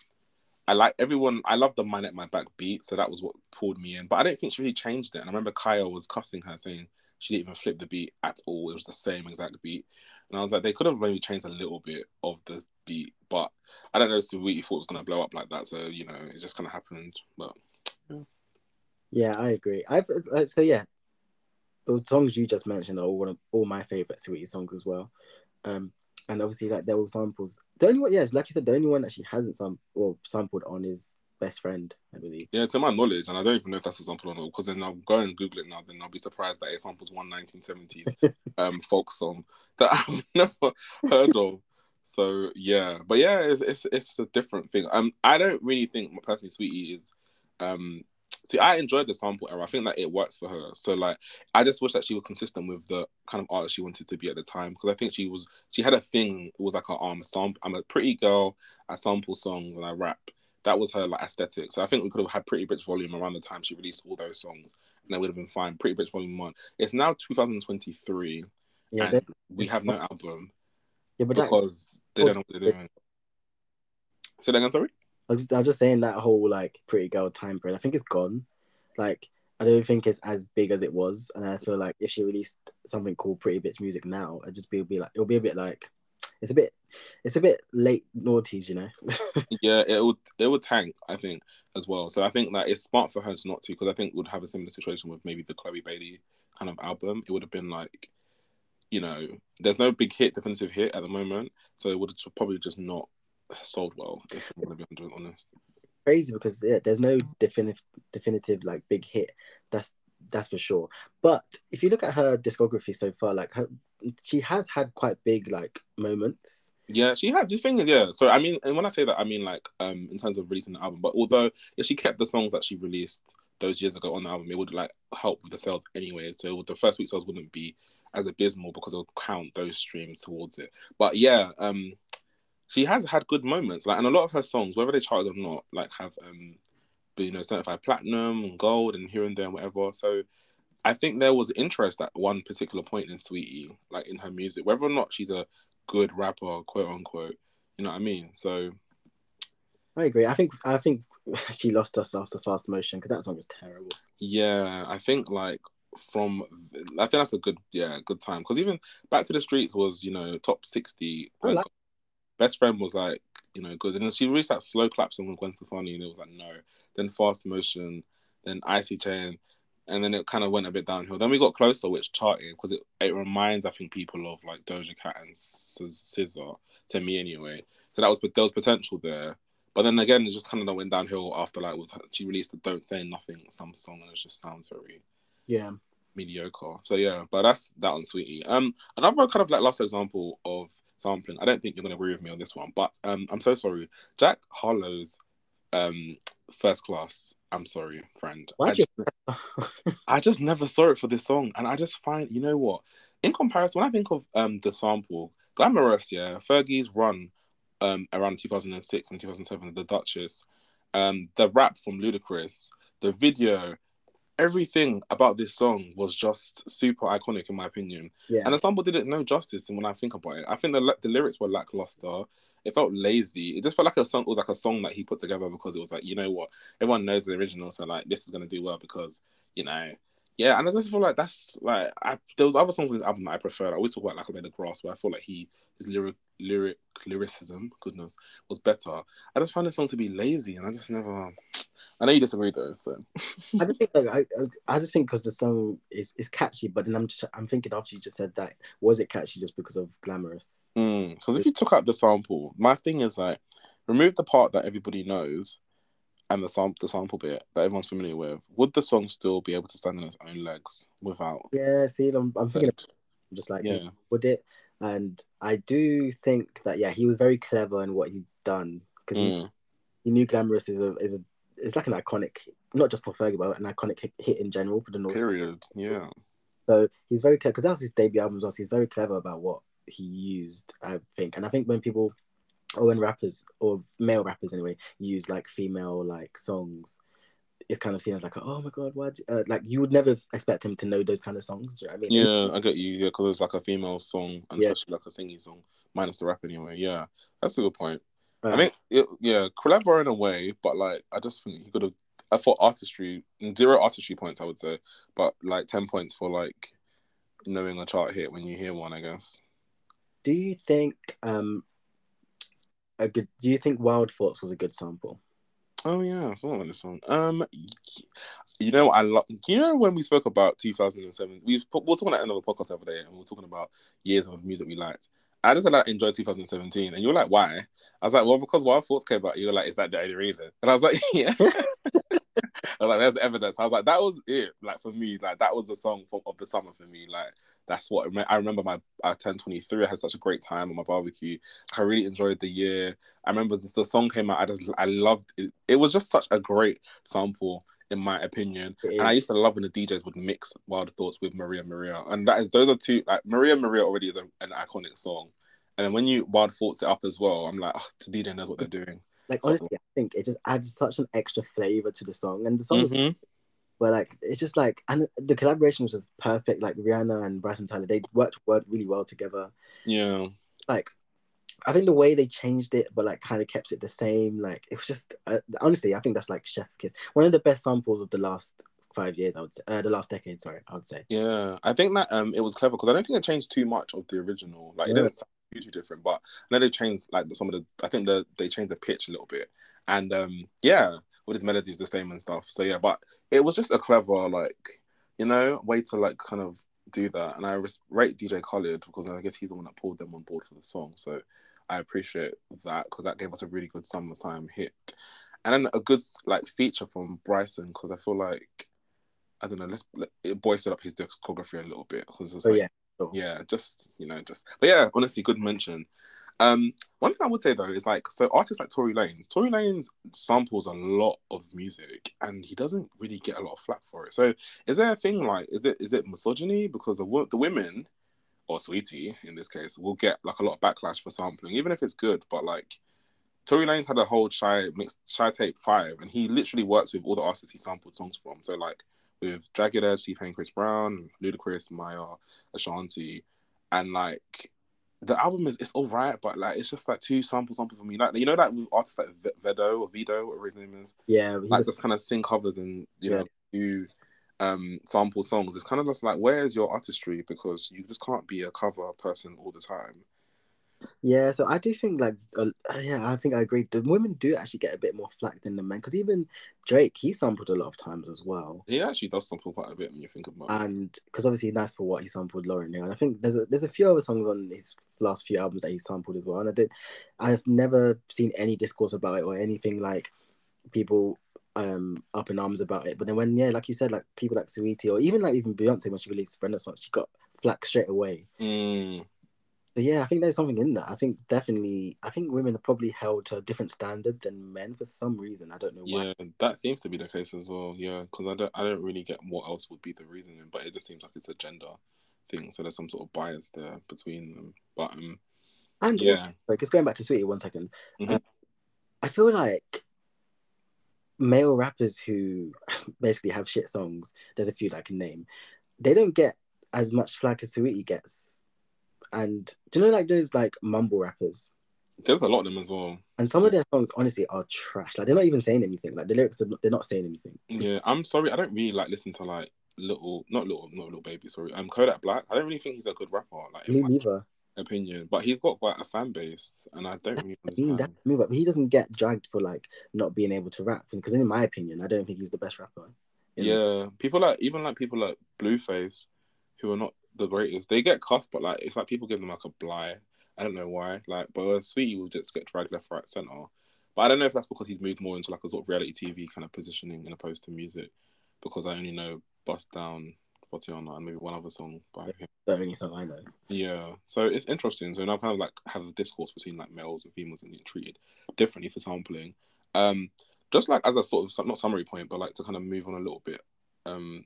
I like everyone I love the mine at my back beat, so that was what pulled me in. But I don't think she really changed it. And I remember Kyle was cussing her saying she didn't even flip the beat at all. It was the same exact beat. And I was like, they could have maybe changed a little bit of the beat, but I don't know if Saweetie thought it was gonna blow up like that. So, you know, it just kinda happened. But yeah i agree i've uh, so yeah the songs you just mentioned are all one of all my favorite saweetie songs as well um and obviously like there were samples the only one yes like you said the only one that she hasn't sam- or sampled on is best friend i believe Yeah, to my knowledge, and I don't even know if that's a sample or not, because then I'll go and Google it now, then I'll be surprised that it samples one 1970s *laughs* um, folk song that I've *laughs* never heard of. So yeah, but yeah, it's, it's it's a different thing. Um, I don't really think my personally, Saweetie is. Um, see, I enjoyed the sample era. I think that it works for her. So like, I just wish that she was consistent with the kind of artist she wanted to be at the time, because I think she was she had a thing. It was like her arm um, sample. I'm a pretty girl. I sample songs and I rap that was her like aesthetic. So I think we could have had Pretty Bitch Volume around the time she released all those songs, and that would have been fine. Pretty Bitch Volume One. It's now 2023, yeah and that- we have no album yeah but that, because they don't know what they're doing. Say that again, sorry. I was, just, I was just saying that whole like pretty girl time period. I think it's gone. Like I don't think it's as big as it was, and I feel like if she released something called Pretty Bitch Music now, it just be, be like it'll be a bit like it's a bit it's a bit late noughties, you know. *laughs* Yeah, it would it would tank, I think, as well. So I think that it's smart for her to not to, because I think we'd have a similar situation with maybe the Chloe Bailey kind of album. It would have been like, you know, there's no big hit, definitive hit at the moment, so it would have probably just not sold well. If I'm gonna be honest. Crazy because yeah, there's no definitive definitive like big hit. That's that's for sure. But if you look at her discography so far, like her, she has had quite big like moments. Yeah, she has. The thing is, yeah. So I mean, and when I say that, I mean like um in terms of releasing the album. But although if she kept the songs that she released those years ago on the album, it would like help with the sales anyway. So the first week sales wouldn't be as abysmal because it'll count those streams towards it. But yeah, um, she has had good moments. Like, and a lot of her songs, whether they charted or not, like have um, been you know certified platinum and gold and here and there and whatever. So I think there was interest at one particular point in Saweetie, like in her music, whether or not she's a good rapper, quote unquote. You know what I mean? So I agree. I think I think *laughs* she lost us after Fast Motion because that song was terrible. yeah, I think like from I think that's a good yeah good time because even Back to the Streets was you know top sixty. Like- Best friend was like you know good, and then she released that slow clap song with Gwen Stefani, and it was like no. Then Fast Motion, then Icy Chain, and then it kind of went a bit downhill. Then we got closer, which charted because it, it reminds I think people of like Doja Cat and SZA to me anyway. So that was but there was potential there, but then again it just kind of went downhill after like with she released the Don't Say Nothing some song and it just sounds very Yeah. mediocre. So yeah, but that's that on Saweetie. Um, another kind of like last example of sampling. I don't think you're gonna agree with me on this one, but um, I'm so sorry. Jack Harlow's um first class. I'm sorry, friend. I you? *laughs* I just never saw it for this song, and I just find you know what? In comparison, when I think of um the sample, glamorous, yeah, Fergie's run, um around 2006 and 2007, the Duchess, um the rap from Ludacris, the video, everything about this song was just super iconic in my opinion. yeah. And the sample didn't know justice. And when I think about it, I think the the lyrics were lackluster. It felt lazy. It just felt like a song. It was like a song that he put together because it was like, you know what, everyone knows the original, so like this is gonna do well because you know Yeah, and I just feel like that's like I, there was other songs on his album that I preferred. I always talk about like a the grass, where I feel like he his lyric lyric lyricism, goodness, was better. I just found the song to be lazy, and I just never. I know you disagree though, so. I just think like, I, I just think because the song is is catchy, but then I'm just, I'm thinking after you just said that, was it catchy just because of glamorous? Because mm, if you took out the sample, my thing is like remove the part that everybody knows and the sample the sample bit that everyone's familiar with, would the song still be able to stand on its own legs without? Yeah, see, I'm, I'm thinking, I'm just like, yeah, would it? And I do think that yeah, he was very clever in what he's done because mm. he, he knew "Glamorous" is a is a it's like an iconic, not just for Fergie, but an iconic hit in general for the North. Period. Yeah. So he's very clever because that was his debut album. Also, he's very clever about what he used. I think, and I think when people or when rappers or male rappers anyway use like female like songs it's kind of seen as like oh my god why uh, like you would never expect him to know those kind of songs you know I mean? Yeah I get you yeah because it's like a female song and yeah. especially like a singing song minus the rap anyway yeah that's a good point. Uh, I mean it, yeah clever in a way but like I just think he could have I thought artistry zero artistry points I would say but like 10 points for like knowing a chart hit when you hear one I guess. Do you think um a good. Do you think Wild Thoughts was a good sample? Oh yeah, I thought about this song. Um, you know, I love. You know, when we spoke about 2007, we we were talking at another podcast the other day, and we were talking about years of music we liked. I just like enjoy 2017, and you were like, "Why?" I was like, "Well, because Wild Thoughts came out." You were like, "Is that the only reason?" And I was like, *laughs* "Yeah." I was like, "There's the evidence." I was like, "That was it." Like for me, like that was the song for, of the summer for me. Like that's what I remember. My uh, 1023. I had such a great time on my barbecue. I really enjoyed the year. I remember the song came out. I just I loved it. It was just such a great sample in my opinion. And I used to love when the DJs would mix Wild Thoughts with Maria Maria. And that is those are two like Maria Maria already is a, an iconic song. And then when you Wild Thoughts it up as well, I'm like, oh, the DJ knows what they're doing. Like so, honestly, I think it just adds such an extra flavor to the song. And the song mm-hmm. where like it's just like and the collaboration was just perfect. Like Rihanna and Bryson Tiller, they worked worked really well together. Yeah. Like I think the way they changed it, but like kind of kept it the same. Like it was just uh, honestly, I think that's like Chef's Kiss. One of the best samples of the last five years. I would say uh, the last decade. Sorry, I would say. Yeah, I think that um it was clever because I don't think it changed too much of the original. Like it didn't hugely different, but I know they changed like some of the. I think the they changed the pitch a little bit, and um yeah, with the melodies the same and stuff. So yeah, but it was just a clever like you know way to like kind of do that, and I rate DJ Khaled because I guess he's the one that pulled them on board for the song. So I appreciate that because that gave us a really good summertime hit, and then a good like feature from Bryson because I feel like I don't know, let's it boys up his discography a little bit because it's oh, like, yeah, yeah, just you know, just but yeah, honestly, good mention. Um, one thing I would say though is like so artists like Tory Lanez, Tory Lanez samples a lot of music and he doesn't really get a lot of flack for it. So is there a thing like is it is it misogyny because the the women or Saweetie in this case, will get like a lot of backlash for sampling, even if it's good. But like Tory Lanez had a whole shy mixed Chixtape five, and he literally works with all the artists he sampled songs from. So like with Jagged Edge, T Pain, Chris Brown, Ludacris, Maya, Ashanti, and like the album is it's all right, but like it's just like too sample sample for me. Like you know, like with artists like Vedo or Vido, whatever his name is. Yeah, like just, just kind of sing covers and you yeah. know do um sample songs it's kind of just like where's your artistry because you just can't be a cover person all the time yeah so i do think like uh, yeah i think i agree the women do actually get a bit more flack than the men because even drake he sampled a lot of times as well he actually does sample quite a bit when you think about it and because obviously nice for what he sampled Lauryn Hill and i think there's a there's a few other songs on his last few albums that he sampled as well and i did i've never seen any discourse about it or anything like people um up in arms about it. But then when yeah, like you said, like people like Saweetie or even like even Beyonce when she released Renaissance, she got flack straight away. Mm. Yeah, I think there's something in that. I think definitely, I think women are probably held to a different standard than men for some reason. I don't know why. Yeah, that seems to be the case as well. Yeah, because I don't, I don't really get what else would be the reasoning, but it just seems like it's a gender thing. So there's some sort of bias there between them. But um, and yeah, like just going back to Saweetie one second. Mm-hmm. Um, I feel like male rappers who *laughs* basically have shit songs, there's a few that I can name, they don't get as much flack as Saweetie gets. And do you know like those like mumble rappers? There's a lot of them as well. And some of their songs honestly are trash. Like they're not even saying anything. Like the lyrics are not, they're not saying anything. Yeah, I'm sorry, I don't really like listen to like little, not little, not little baby. Sorry, I'm um, Kodak Black. I don't really think he's a good rapper. Like Me neither. opinion, but he's got quite a fan base, and I don't really understand. that's me, but he doesn't get dragged for like not being able to rap. Because in my opinion, I don't think he's the best rapper. Yeah, people like even like people like Blueface, who are not the greatest. They get cussed, but like it's like people give them like a bly. I don't know why. Like, but with Saweetie will just get dragged left, right, center. But I don't know if that's because he's moved more into like a sort of reality TV kind of positioning in opposed to music. Because I only know Bust Down, Thotiana, and maybe one other song by him. The only song I know. Yeah, so it's interesting. So now kind of like have a discourse between like males and females and treated differently for sampling. Um, just like as a sort of not summary point, but like to kind of move on a little bit. Um,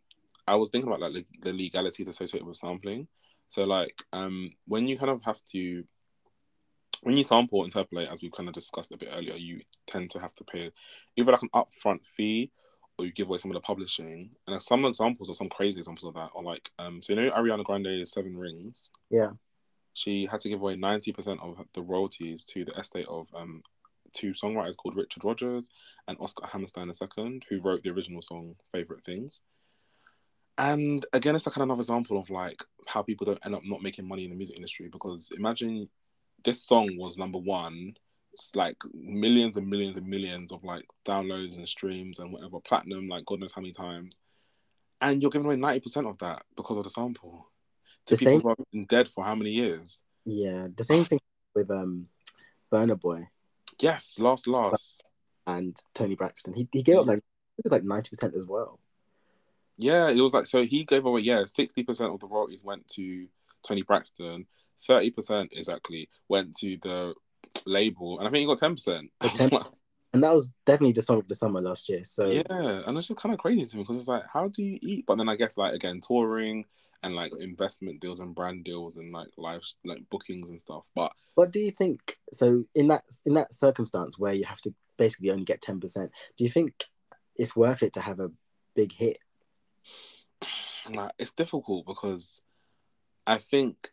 I was thinking about like le- the legalities associated with sampling. So like um, when you kind of have to when you sample interpolate, as we kind of discussed a bit earlier, you tend to have to pay either like an upfront fee or you give away some of the publishing. And some examples or some crazy examples of that are like, um, so you know Ariana Grande's Seven Rings. Yeah. She had to give away ninety percent of the royalties to the estate of um two songwriters called Richard Rodgers and Oscar Hammerstein II, who wrote the original song "Favorite Things." And again, it's like another example of like how people don't end up not making money in the music industry because imagine this song was number one. It's like millions and millions and millions of like downloads and streams and whatever platinum like god knows how many times. And you're giving away 90% of that because of the sample. To The people same- who have been dead for how many years? Yeah, the same thing with um, Burna Boy. Yes last last. And Toni Braxton. He he gave up like it was like ninety percent as well. Yeah it was like so he gave away yeah 60% of the royalties went to toni braxton 30% exactly went to the label and i think he got 10% *laughs* And that was definitely the song of the summer last year. So yeah and it's just kind of crazy to me because it's like how do you eat but then i guess like again touring and like investment deals and brand deals and like live like bookings and stuff but what do you think? So in that in that circumstance where you have to basically only get ten percent, do you think it's worth it to have a big hit? *sighs* like it's difficult because I think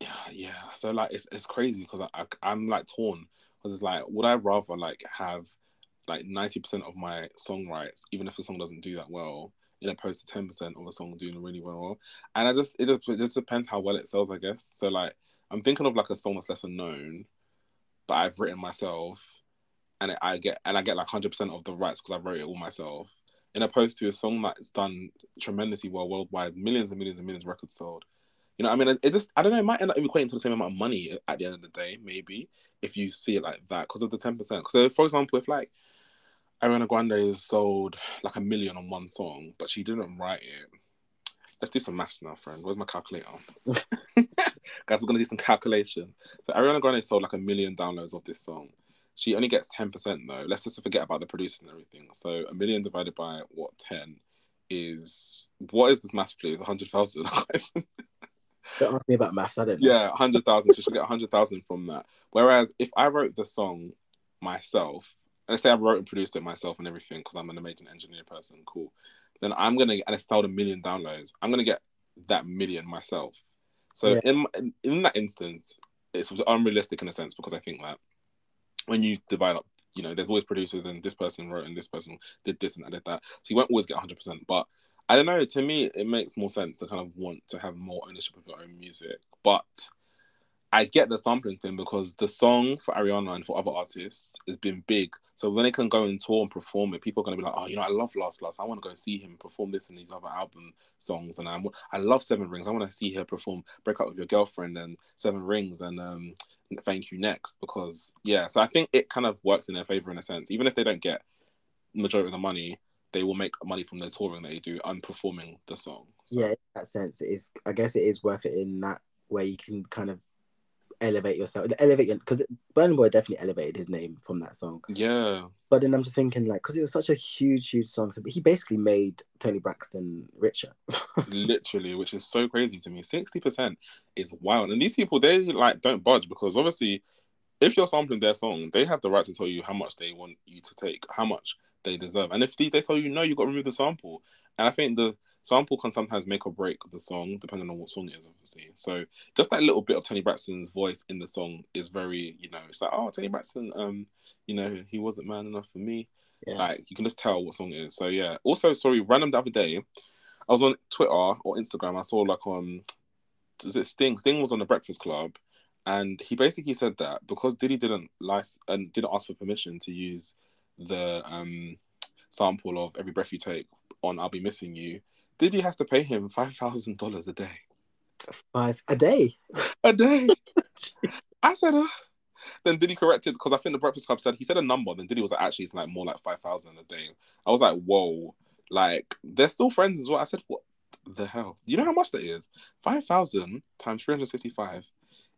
yeah yeah. So like it's it's crazy because I, I I'm like torn because it's like would I rather like have like ninety percent of my song rights even if the song doesn't do that well in opposed to ten percent of a song doing really well? And I just it just, it just depends how well it sells I guess. So like I'm thinking of like a song that's lesser known but I've written myself and I get and I get like hundred percent of the rights because I wrote it all myself in opposed to a song that's done tremendously well worldwide, millions and millions and millions of records sold. You know, I mean, it, just I don't know, it might end up equating to the same amount of money at the end of the day, maybe if you see it like that because of the ten percent. So, uh, for example, if like Ariana Grande has sold like a million on one song, but she didn't write it. Let's do some maths now, friend. Where's my calculator? *laughs* Guys, we're gonna do some calculations. So Ariana Grande sold like a million downloads of this song. She only gets ten percent though. Let's just forget about the producers and everything. So a million divided by what ten is what is this maths please? A hundred thousand. *laughs* Don't ask me about maths. I don't know. yeah, a hundred thousand. So she'll get a hundred thousand from that. Whereas if I wrote the song myself, and let's say I wrote and produced it myself and everything because I'm an amazing engineer person, cool. Then I'm gonna and it's sold a million downloads. I'm gonna get that million myself. So Yeah. in, in in that instance, it's unrealistic in a sense because I think that when you divide up, you know, there's always producers and this person wrote and this person did this and did that. So you won't always get 100%. But I don't know. To me, it makes more sense to kind of want to have more ownership of your own music. But I get the sampling thing because the song for Ariana and for other artists has been big. So when they can go and tour and perform it, people are going to be like, oh, you know, I love Last Last. I want to go see him perform this and these other album songs. And I'm, I love Seven Rings. I want to see her perform Break Up With Your Girlfriend and Seven Rings and um, Thank You Next. Because, yeah, so I think it kind of works in their favor in a sense. Even if they don't get majority of the money, they will make money from their touring that they do and performing the song. So, yeah, in that sense, it is. I guess it is worth it in that way. You can kind of elevate yourself, elevate your because Burna Boy definitely elevated his name from that song. yeah. But then I'm just thinking, like, because it was such a huge, huge song, so he basically made Toni Braxton richer. *laughs* literally, which is so crazy to me. Sixty percent is wild, and these people they like don't budge because obviously, if you're sampling their song, they have the right to tell you how much they want you to take, how much they deserve, and if they, they tell you no, you got to remove the sample. And I think the sample can sometimes make or break the song depending on what song it is, obviously. So just that little bit of Toni Braxton's voice in the song is very, you know, it's like oh Tony Braxton, um, you know, he wasn't man enough for me. Yeah. Like you can just tell what song it is. So yeah. Also, sorry, random the other day, I was on Twitter or Instagram. I saw like on was it Sting? Sting was on the Breakfast Club, and he basically said that because Diddy didn't license and didn't ask for permission to use the um sample of Every Breath You Take on I'll Be Missing You, Diddy has to pay him five thousand dollars a day. Five a day. A day. *laughs* I said, uh, then Diddy corrected because I think the Breakfast Club said he said a number. Then Diddy was like, actually, it's like more like five thousand a day. I was like, whoa, like they're still friends as well. I said, what the hell? You know how much that is? Five thousand times three hundred sixty-five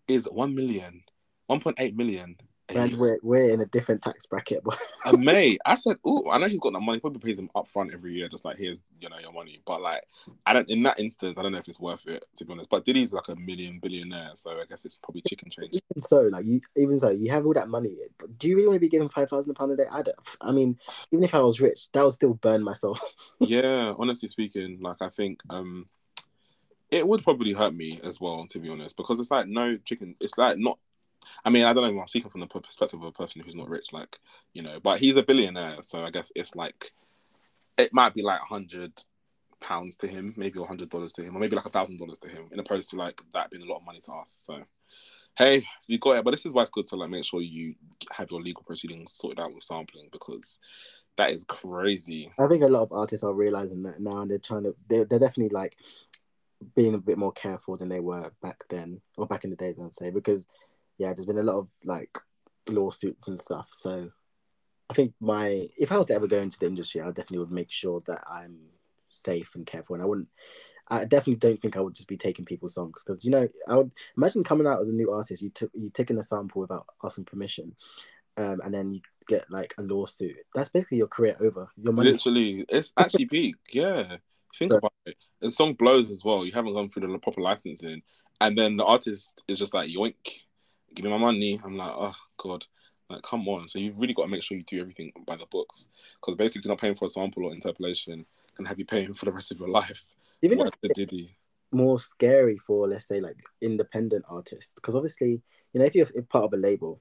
is one million, 1.8 million and we're we're in a different tax bracket. But *laughs* and mate, I said, oh, I know he's got that money. Probably pays him up front every year, just like here's you know your money. But like, I don't. In that instance, I don't know if it's worth it to be honest. But Diddy's like a million billionaire, so I guess it's probably chicken change. Even so, like you, even so, you have all that money. But do you really want to be given five thousand pound a day? I don't. I mean, even if I was rich, that would still burn myself. *laughs* yeah, honestly speaking, like I think um it would probably hurt me as well, to be honest, because it's like no chicken. It's like not I mean, I don't know. I'm speaking from the perspective of a person who's not rich, like you know, but he's a billionaire, so I guess it's like it might be like hundred pounds to him, maybe hundred dollars to him, or maybe like a thousand dollars to him, in opposed to like that being a lot of money to us. So, hey, you got it. But this is why it's good to like make sure you have your legal proceedings sorted out with sampling because that is crazy. I think a lot of artists are realizing that now, and they're trying to. They're, they're definitely like being a bit more careful than they were back then, or back in the days, I'd say, because yeah, there's been a lot of like lawsuits and stuff. So I think my if I was to ever go into the industry, I definitely would make sure that I'm safe and careful, and I wouldn't. I definitely don't think I would just be taking people's songs because you know I would imagine coming out as a new artist, you took you taking a sample without asking permission, um, and then you get like a lawsuit. That's basically your career over. Your money. Literally, it's actually *laughs* peak. Yeah, think about it. The song blows as well. You haven't gone through the proper licensing, and then the artist is just like yoink give me my money. I'm like, oh god, like come on. So you've really got to make sure you do everything by the books, because basically you're not paying for a sample or interpolation can have you paying for the rest of your life. Even if the Diddy. More scary for let's say like independent artists, because obviously you know if you're part of a label,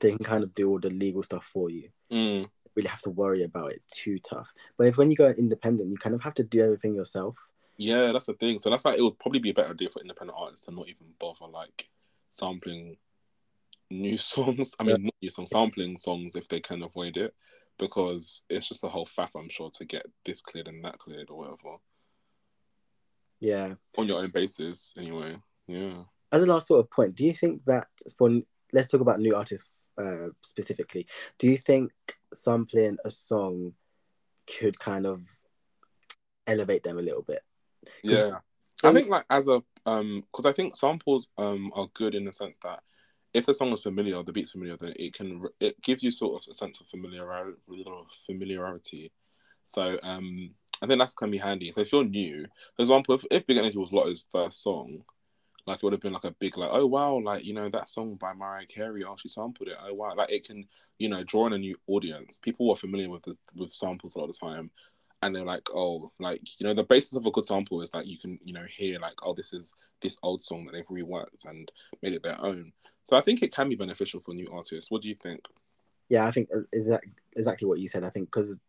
they can kind of do all the legal stuff for you. Mm. Really have to worry about it too tough. But if when you go independent, you kind of have to do everything yourself. Yeah, that's the thing. So that's like it would probably be a better idea for independent artists to not even bother like sampling new *laughs* songs. I mean, yeah. not new songs, sampling songs if they can avoid it, because it's just a whole faff, I'm sure, to get this cleared and that cleared or whatever. Yeah. On your own basis, anyway. Yeah. As a last sort of point, do you think that for let's talk about new artists uh, specifically, do you think sampling a song could kind of elevate them a little bit? Yeah. I think like as a um because I think samples um are good in the sense that if the song is familiar, the beat's familiar, then it can it gives you sort of a sense of familiarity. Familiarity. So um, I think that's gonna be handy. So if you're new, for example, if, if Big Energy was Latto's first song, like it would have been like a big like oh wow like you know that song by Mariah Carey oh she sampled it oh wow like it can you know draw in a new audience. People are familiar with the with samples a lot of the time, and they're like, oh, like you know, the basis of a good sample is like you can you know hear like, oh, this is this old song that they've reworked and made it their own. So I think it can be beneficial for new artists. What do you think? Yeah, I think is that exactly what you said. I think because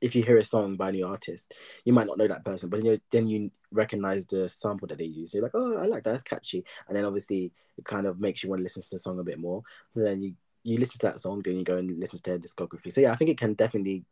if you hear a song by a new artist, you might not know that person, but then you, then you recognize the sample that they use. You're like, oh, I like that. That's catchy. And then obviously it kind of makes you want to listen to the song a bit more. And then you you listen to that song, then you go and listen to their discography. So yeah, I think it can definitely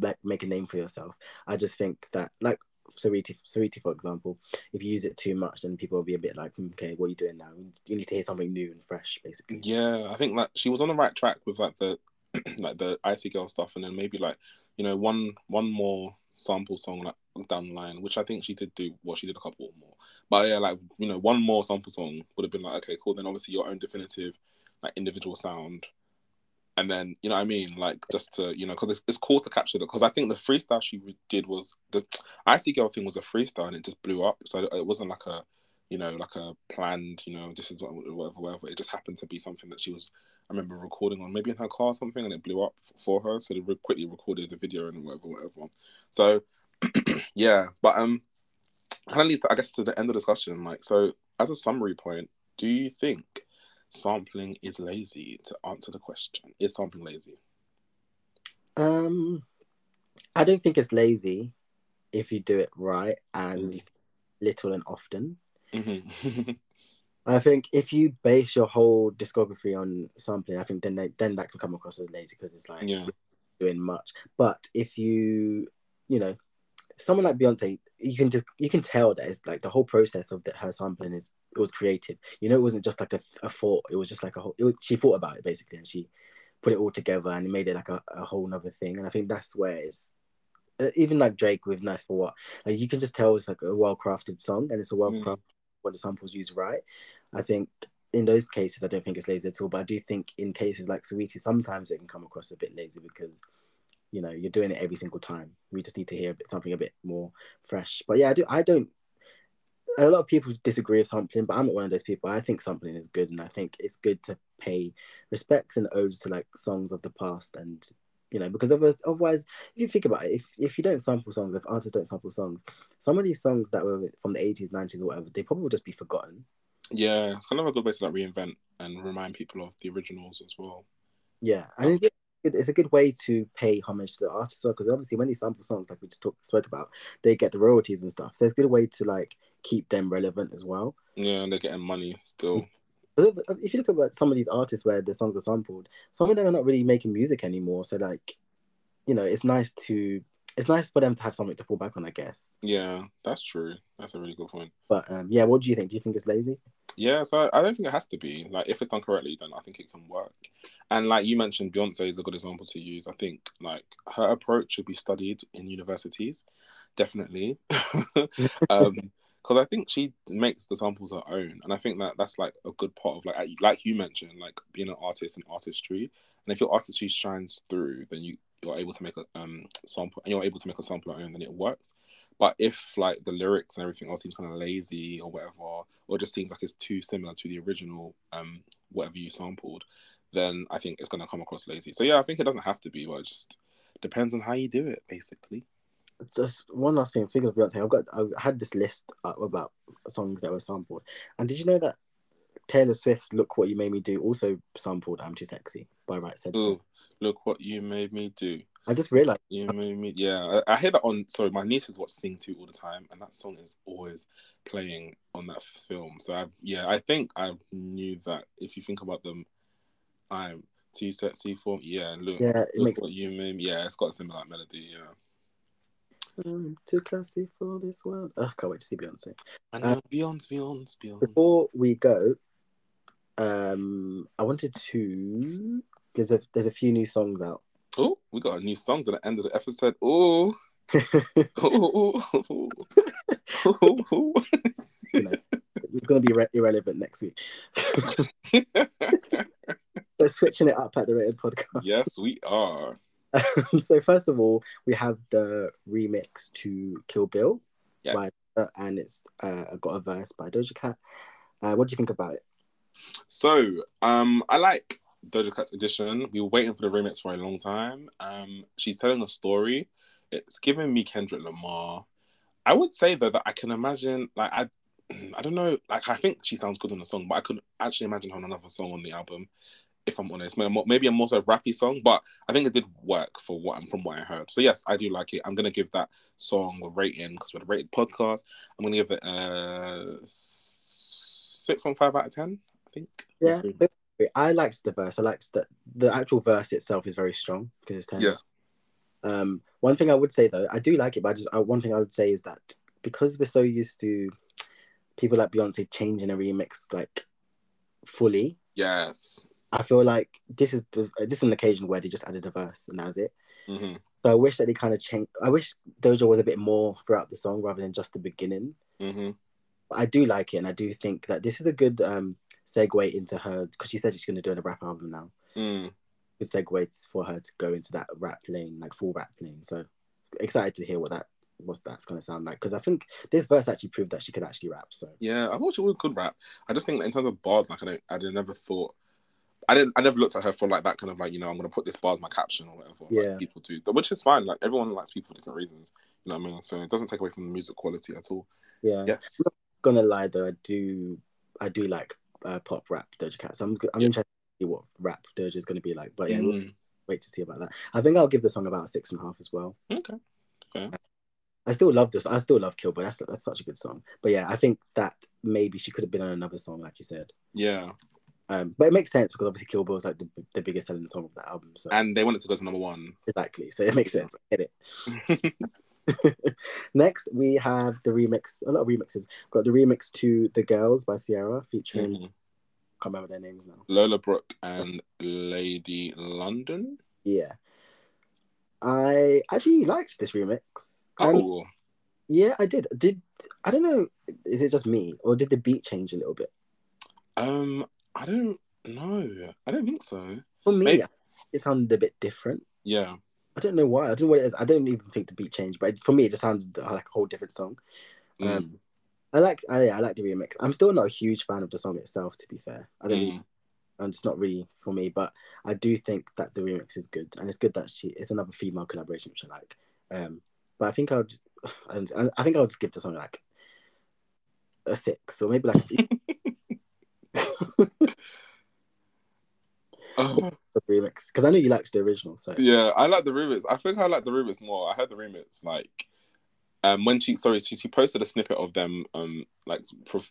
like make a name for yourself. I just think that like Saweetie, Saweetie, for example, if you use it too much, then people will be a bit like, hmm, okay, what are you doing now? You need to hear something new and fresh, basically. Yeah, I think like she was on the right track with like the *clears throat* like the icy girl stuff, and then maybe like you know one one more sample song like down the line, which I think she did do. Well, she did a couple more, but yeah, like you know one more sample song would have been like okay, cool. Then obviously your own definitive like individual sound and then you know what I mean, like just to you know, because it's, it's cool to capture it. Because I think the freestyle she did was the icy girl thing was a freestyle and it just blew up. So it wasn't like a you know like a planned you know this is whatever whatever. It just happened to be something that she was I remember recording on maybe in her car or something, and it blew up for her. So they re- quickly recorded the video and whatever whatever. So *clears throat* yeah, but um, kind of leads to, I guess to the end of the discussion. Like so, as a summary point, do you think sampling is lazy to answer the question is sampling lazy um i don't think it's lazy if you do it right and Mm. little and often. hmm *laughs* I think if you base your whole discography on sampling, I think then they, then that can come across as lazy because it's like yeah. doing much. But if you, you know, someone like Beyonce, you can just you can tell that it's like the whole process of the, her sampling is it was creative. You know, it wasn't just like a, a thought. It was just like a whole. It was, she thought about it basically, and she put it all together and made it like a, a whole other thing. And I think that's where it's uh, even like Drake with "Nice for What." Like you can just tell it's like a well crafted song, and it's a well crafted when the samples used right. I think in those cases, I don't think it's lazy at all. But I do think in cases like Saweetie, sometimes it can come across a bit lazy because you know you're doing it every single time. We just need to hear a bit, something a bit more fresh. But yeah, I do. I don't. A lot of people disagree with sampling, but I'm not one of those people. I think sampling is good, and I think it's good to pay respects and odes to like songs of the past, and you know because otherwise, otherwise if you think about it, if if you don't sample songs, if artists don't sample songs, some of these songs that were from the 80s, 90s, or whatever, they probably will just be forgotten. Yeah, it's kind of a good way to like reinvent and remind people of the originals as well. Yeah, and um, it's, good, it's a good way to pay homage to the artist as well, because obviously when they sample songs, like we just talked spoke about, they get the royalties and stuff. So it's a good way to like keep them relevant as well. Yeah, and they're getting money still. If you look at some of these artists where the songs are sampled, some of them are not really making music anymore. So like, you know, it's nice to it's nice for them to have something to fall back on, I guess. Yeah, that's true. That's a really good point. But um, yeah, what do you think? Do you think it's lazy? Yeah, so I don't think it has to be. Like, if it's done correctly, then I think it can work. And like you mentioned, Beyonce is a good example to use. I think like her approach should be studied in universities, definitely. *laughs* um, *laughs* because I think she makes the samples her own, and I think that that's like a good part of like like you mentioned, like being an artist and artistry. And if your artistry shines through, then you you're able to make a um sample, and you're able to make a sample your own, then it works. But if like the lyrics and everything else seems kind of lazy or whatever, or just seems like it's too similar to the original um whatever you sampled, then I think it's gonna come across lazy. So yeah, I think it doesn't have to be, but it just depends on how you do it, basically. Just one last thing. Speaking of Beyonce, I've got I had this list about songs that were sampled, and did you know that Taylor Swift's "Look What You Made Me Do" also sampled "I'm Too Sexy" by Right Said. Ooh, look what you made me do. I just realized you made me. Yeah, I, I hear that on. Sorry, my niece nieces watch Sing Two all the time, and that song is always playing on that film. So I've yeah, I think I knew that. If you think about them, I'm too sexy for yeah. Look, yeah, it look makes what you made. me- Yeah, it's got a similar melody. Yeah, I'm too classy for this world. Oh, can't wait to see Beyonce. I Uh, know Beyonce, Beyonce, Beyonce. Before we go, um, I wanted to. There's a there's a few new songs out. Oh, we got a new songs at the end of the episode. Oh, *laughs* oh, you know, it's gonna be re- irrelevant next week. *laughs* We're switching it up at the Rated Podcast. yes, we are. Um, so first of all, we have the remix to Kill Bill, Yes. by, uh, and it's uh, got a verse by Doja Cat. Uh, what do you think about it? So, um, I like Doja Cat's edition. We were waiting for the remix for a long time. Um, she's telling a story. It's giving me Kendrick Lamar. I would say though that I can imagine, like, I, I don't know, like, I think she sounds good on the song, but I couldn't actually imagine her on another song on the album. If I'm honest, maybe a more so rappy song, but I think it did work for what I'm from what I heard. So yes, I do like it. I'm gonna give that song a rating because we're a rated podcast. I'm gonna give it a six point five out of ten. I think. Yeah, I liked the verse. I liked that the actual verse itself is very strong because it's tense. Yeah. Um, one thing I would say though, I do like it, but I just uh, one thing I would say is that because we're so used to people like Beyonce changing a remix like fully, Yes. I feel like this is the, this is an occasion where they just added a verse and that was it. hmm So I wish that they kind of changed. I wish Doja was a bit more throughout the song rather than just the beginning. hmm But I do like it, and I do think that this is a good um segue into her because she said she's going to do a rap album now. Mm. Good segue for her to go into that rap lane, like full rap lane. So excited to hear what that what that's going to sound like because I think this verse actually proved that she could actually rap. So Yeah, I thought she would could rap. I just think in terms of bars, like I don't, I never thought. I didn't. I never looked at her for like that kind of like you know I'm gonna put this bar as my caption or whatever. Yeah. Like people do, which is fine. Like everyone likes people for different reasons. You know what I mean? So it doesn't take away from the music quality at all. yeah, Yes. gonna lie though, I do I do like uh, pop rap Doja Cat. So I'm I'm Yeah. interested to see what rap Doja is going to be like. But yeah, we'll Mm. wait to see about that. I think I'll give the song about a six and a half as well. Okay. Fair. I still love this. I still love Kill Bill. That's that's such a good song. But yeah, I think that maybe she could have been on another song, like you said. Yeah. Um, but it makes sense because obviously Kill Bill is like the, the biggest selling song of that album. So And they wanted to go to number one. exactly, so it makes sense. I get it. *laughs* *laughs* Next, we have the remix. A lot of remixes. Got the remix to "The Girls" by Ciara, featuring. Mhm. Can't remember their names now. Lola Brooke and Lady London. Yeah, I actually liked this remix. Um, Oh, yeah, I did. Did I don't know? Is it just me, or did the beat change a little bit? um, I don't know. I don't think so. For me, Maybe- it sounded a bit different. Yeah. I don't know why. I don't know what it is. I don't even think the beat changed, but for me, it just sounded like a whole different song. Um, Mm. I like, I, I like the remix. I'm still not a huge fan of the song itself, to be fair. I don't. Really, Mm. I'm just not really for me, but I do think that the remix is good, and it's good that she it's another female collaboration, which I like. Um, but I think I would, *sighs* and I think I would just give the song like a six or maybe like *laughs* a Oh, *laughs* the remix because I know you liked the original. So yeah, I like the remix. I think I like the remix more. I heard the remix like um when she sorry she, she posted a snippet of them um like prof,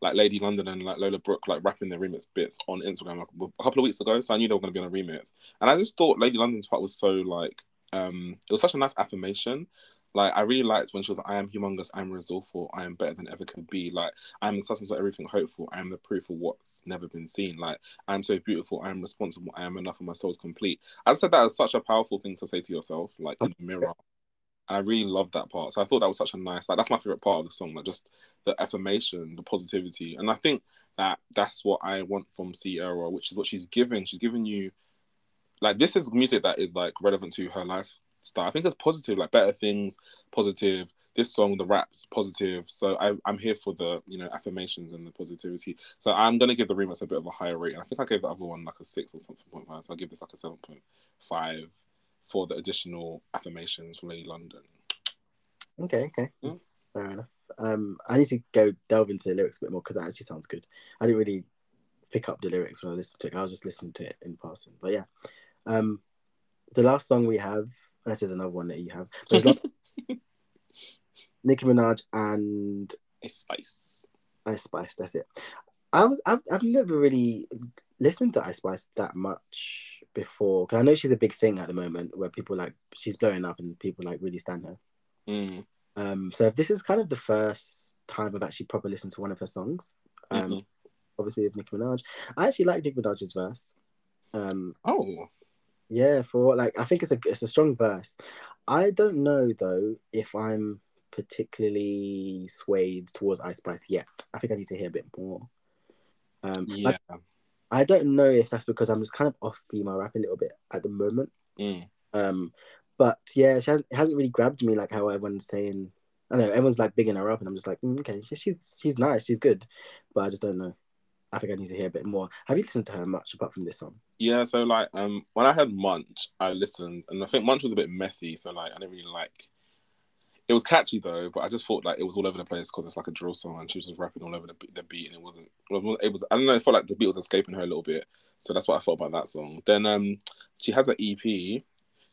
like Lady London and like Lola Brooke like rapping their remix bits on Instagram like a couple of weeks ago. So I knew they were going to be on a remix, and I just thought Lady London's part was so like um it was such a nice affirmation. Like I really liked when she was like, I am humongous, I am resourceful, I am better than ever could be. Like I am the substance of everything hopeful, I am the proof of what's never been seen. Like I am so beautiful, I am responsible, I am enough, and my soul is complete. I said that as such a powerful thing to say to yourself, like in the mirror. And I really loved that part. So I thought that was such a nice, like that's my favorite part of the song, like just the affirmation, the positivity. And I think that that's what I want from Ciara, which is what she's giving. She's giving you, like this is music that is like relevant to her I think it's positive, like better things, positive. This song, the raps, positive. So I, I'm here for the you know affirmations and the positivity. So I'm gonna give the remix a bit of a higher rate. And I think I gave the other one like a six or something point five. So I'll give this like a seven point five for the additional affirmations from Lady London. okay, okay, Yeah. fair enough. Um, I need to go delve into the lyrics a bit more because that actually sounds good. I didn't really pick up the lyrics when I listened to it. I was just listening to it in passing. But yeah, um, the last song we have. This is another one that you have. Lot- *laughs* Nicki Minaj and Ice spice. Ice Spice. That's it. I was I've, I've never really listened to Ice Spice that much before because I know she's a big thing at the moment where people like she's blowing up and people like really stand her. Mm. Um, so this is kind of the first time I've actually properly listened to one of her songs. Um, Mhm. obviously with Nicki Minaj. I actually like Nicki Minaj's verse. Um, Oh, yeah, for like I think it's a it's a strong verse. I don't know though if I'm particularly swayed towards Ice Spice yet. I think I need to hear a bit more. Um, yeah. like, I don't know if that's because I'm just kind of off female rap a little bit at the moment. Mm. Um, but yeah, she hasn't, it hasn't really grabbed me like how everyone's saying. I know everyone's like bigging her up, and I'm just like, mm, okay, she's she's nice, she's good, but I just don't know. I think I need to hear a bit more. Have you listened to her much apart from this song? Yeah, so like um when I heard Munch, I listened and I think Munch was a bit messy, so like I didn't really like it was catchy though, but I just thought like it was all over the place because it's like a drill song and she was just rapping all over the, the beat and it wasn't it was I don't know, it felt like the beat was escaping her a little bit. So that's what I thought about that song. Then um she has an EP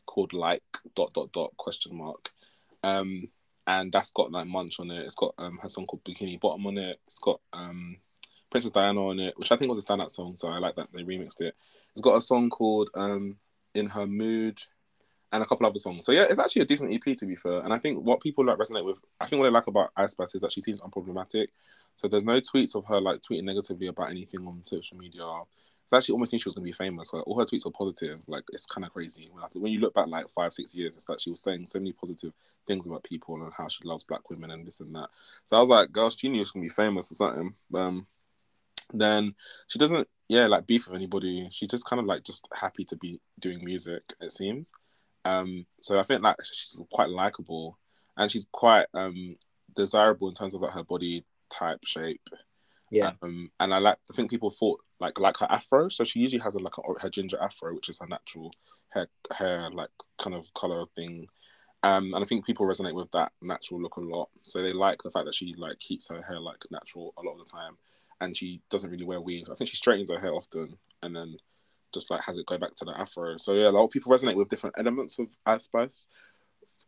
called like dot dot dot question mark. Um and that's got like Munch on it. It's got um her song called Bikini Bottom on it. It's got um Princess Diana on it, which I think was a standout song, so I like that they remixed it. It's got a song called um, "In Her Mood" and a couple other songs. So yeah, it's actually a decent EP to be fair. And I think what people like resonate with, I think what I like about Ice Spice is that she seems unproblematic. So there's no tweets of her like tweeting negatively about anything on social media. It's actually almost seems she was gonna be famous. Like all her tweets were positive. Like it's kind of crazy. When, you look back like five, six years, it's like she was saying so many positive things about people and how she loves black women and this and that. So I was like, girl, she knew she was gonna be famous or something. Um, then she doesn't yeah like beef with anybody. She's just kind of like just happy to be doing music it seems. Um so i think like she's quite likable and she's quite um desirable in terms of like her body type shape. Yeah, um and i like i think people thought like like her afro. So she usually has a, like a, her ginger afro which is her natural hair hair like kind of color thing. Um and i think people resonate with that natural look a lot. So they like the fact that she like keeps her hair like natural a lot of the time and she doesn't really wear weave i think she straightens her hair often and then just like has it go back to the afro so yeah a lot of people resonate with different elements of Ice Spice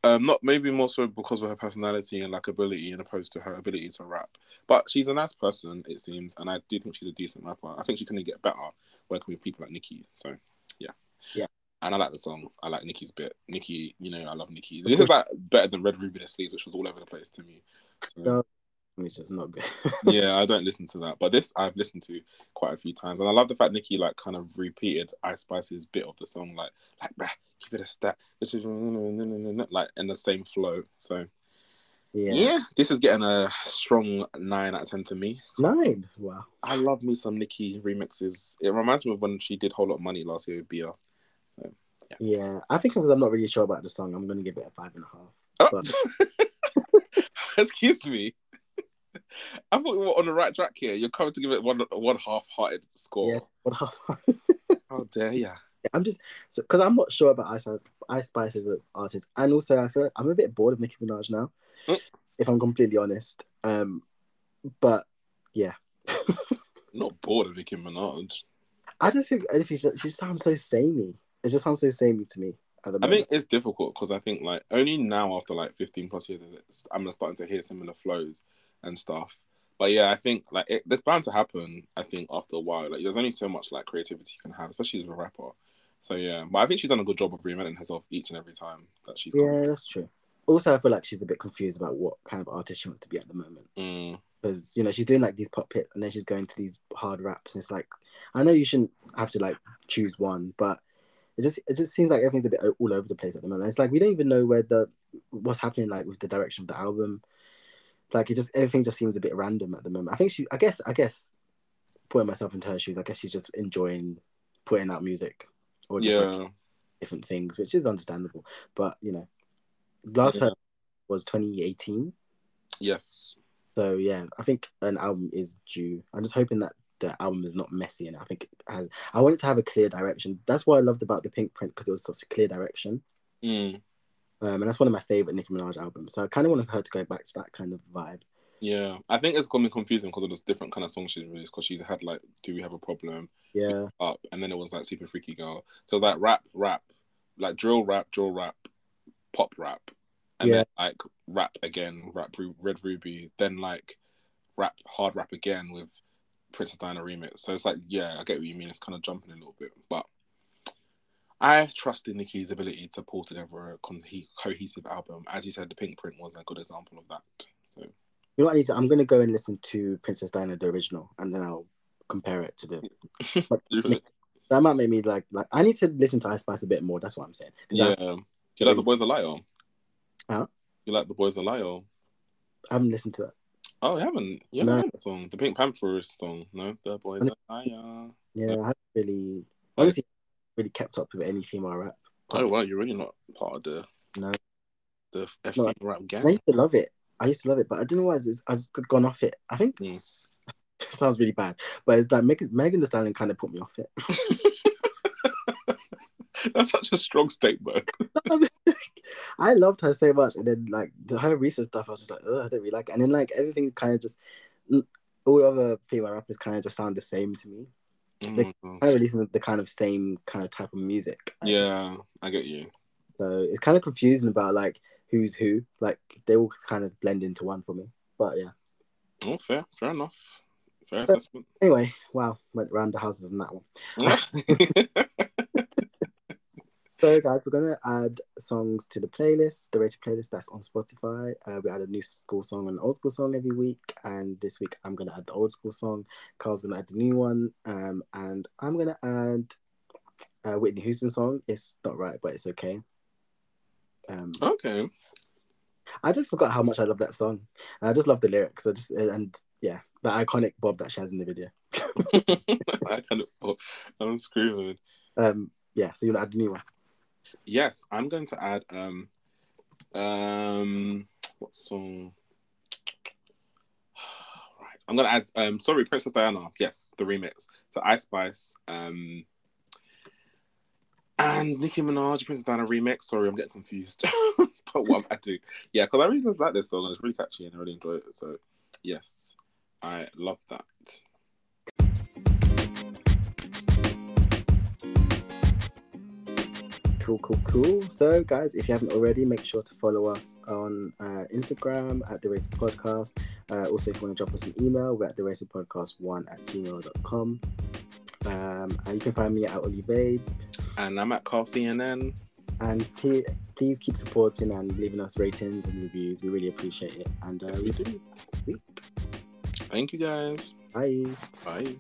Um, not maybe more so because of her personality and like ability, and opposed to her ability to rap. But she's a nice person, it seems, and I do think she's a decent rapper. I think she can get better working with people like Nicki. So, yeah, Yeah. And I like the song. I like Nicki's bit. Nicki, you know, I love Nicki. This is like better than Red Ruby Da Sleeze, which was all over the place to me. So, No. It's just not good. *laughs* yeah, I don't listen to that, but this I've listened to quite a few times, and I love the fact Nicki like kind of repeated Ice Spice's bit of the song, like like bruh, keep it a stat, like in the same flow. So yeah. yeah. this is getting a strong nine out of ten to me. Nine. Wow. I love me some Nicki remixes. It reminds me of when she did Whole Lot of Money last year with Bia. So Yeah. I think because I'm not really sure about the song, I'm gonna give it a five and a half. Oh. *laughs* excuse me. I thought we were on the right track here. You're coming to give it one one half-hearted score. Yeah. What half? *laughs* How dare ya? I'm just because I'm not sure about Ice Spice, Ice Spice as an artist, and also I feel like I'm a bit bored of Nicki Minaj now, Mm. if I'm completely honest. Um, but yeah, *laughs* not bored of Nicki Minaj. I just think I she, she sounds so samey. It just sounds so samey to me at the I moment. think it's difficult because I think like only now after like 15 plus years, I'm starting to hear similar flows and stuff. But yeah, I think like it, there's bound to happen. I think after a while, like there's only so much like creativity you can have, especially as a rapper. So yeah, but I think she's done a good job of reinventing herself each and every time that she's. yeah, that's true. Also, I feel like she's a bit confused about what kind of artist she wants to be at the moment. Mm, because you know she's doing like these pop hits and then she's going to these hard raps and it's like I know you shouldn't have to like choose one but it just it just seems like everything's a bit all over the place at the moment it's like we don't even know where the what's happening like with the direction of the album like it just everything just seems a bit random at the moment I think she I guess I guess putting myself into her shoes I guess she's just enjoying putting out music or just like, yeah, different things which is understandable but you know last Yeah. was 2018 yes, so yeah, I think an album is due. I'm just hoping that the album is not messy, and I think it has. I want it to have a clear direction. That's what I loved about the Pinkprint because it was such a clear direction, mm, um, and that's one of my favorite Nicki Minaj albums. So I kind of want her to go back to that kind of vibe. yeah. I think it's gonna be confusing because of the different kind of songs she's released. Because she's had like, "Do We Have a Problem?" Yeah, up, and then it was like Super Freaky Girl. So it was like rap, rap, like drill rap, drill rap, pop rap, and Yeah. then like rap again, rap Red Ruby, then like rap hard rap again with Princess Diana remix. So it's like yeah, I get what you mean. It's kind of jumping a little bit, but I trust in Nicki's ability to pull together a con- cohesive album. As you said, the Pinkprint was a good example of that. So you know what I need to? I'm gonna go and listen to Princess Diana the original, and then I'll compare it to the. *laughs* That might make me like like I need to listen to Ice Spice a bit more. That's what I'm saying. yeah, I, you like the boys a liar? Huh? You like the boys a liar? I haven't listened to it. Oh, you haven't? You haven't No. heard that song? The Pink Panther song? No, the boys are higher. Yeah, I haven't really honestly really kept up with any female rap. Oh, wow, you're really not part of the No. the F No, rap And I gang. used to love it. I used to love it, but I don't know why it's, I just gone off it. I think Hmm. it *laughs* sounds really bad, but it's like Megan, Megan Thee Stallion kind of put me off it. *laughs* That's such a strong statement. *laughs* I loved her so much, and then like the, her recent stuff, I was just like, Ugh, I don't really like it. And then like everything kind of just mm, all other female rappers kind of just sound the same to me. They- God. I don't listen the kind of same kind of type of music. Yeah, I get you. So it's kind of confusing about like who's who. Like they all kind of blend into one for me. But yeah. Oh, fair, fair enough. Fair But- assessment. Anyway, wow, went around the houses on that one. *laughs* *laughs* So, guys, we're going to add songs to the playlist, the rated playlist that's on Spotify. Uh, we add a new school song and an old school song every week. And this week, I'm going to add the old school song. Carl's going to add the new one. Um, and I'm going to add a Whitney Houston song. It's not right, but it's okay. Um, okay. I just forgot how much I love that song. And I just love the lyrics. I just and yeah, the iconic bob that she has in the video. I kind of, oh, I'm screaming. Um, yeah, so you want to add a new one? Yes, I'm going to add um um what song? *sighs* Right. I'm gonna add um sorry, Princess Diana. Yes, the remix. So Ice Spice, um and Nicki Minaj, Princess Diana remix. Sorry, I'm getting confused. *laughs* but what am I'm adding. Yeah, because I really just like this song it's really catchy and I really enjoy it. So yes, I love that. Cool, cool, cool. So, guys, if you haven't already, make sure to follow us on uh, Instagram at the Rated Podcast. Uh, also, if you want to drop us an email, we're at the Rated Podcast one at gmail.com. Um, and you can find me at Olive. And I'm at Carl CNN. And please keep supporting and leaving us ratings and reviews. We really appreciate it. And uh, Yes, we do. week. Thank you guys. Bye. Bye.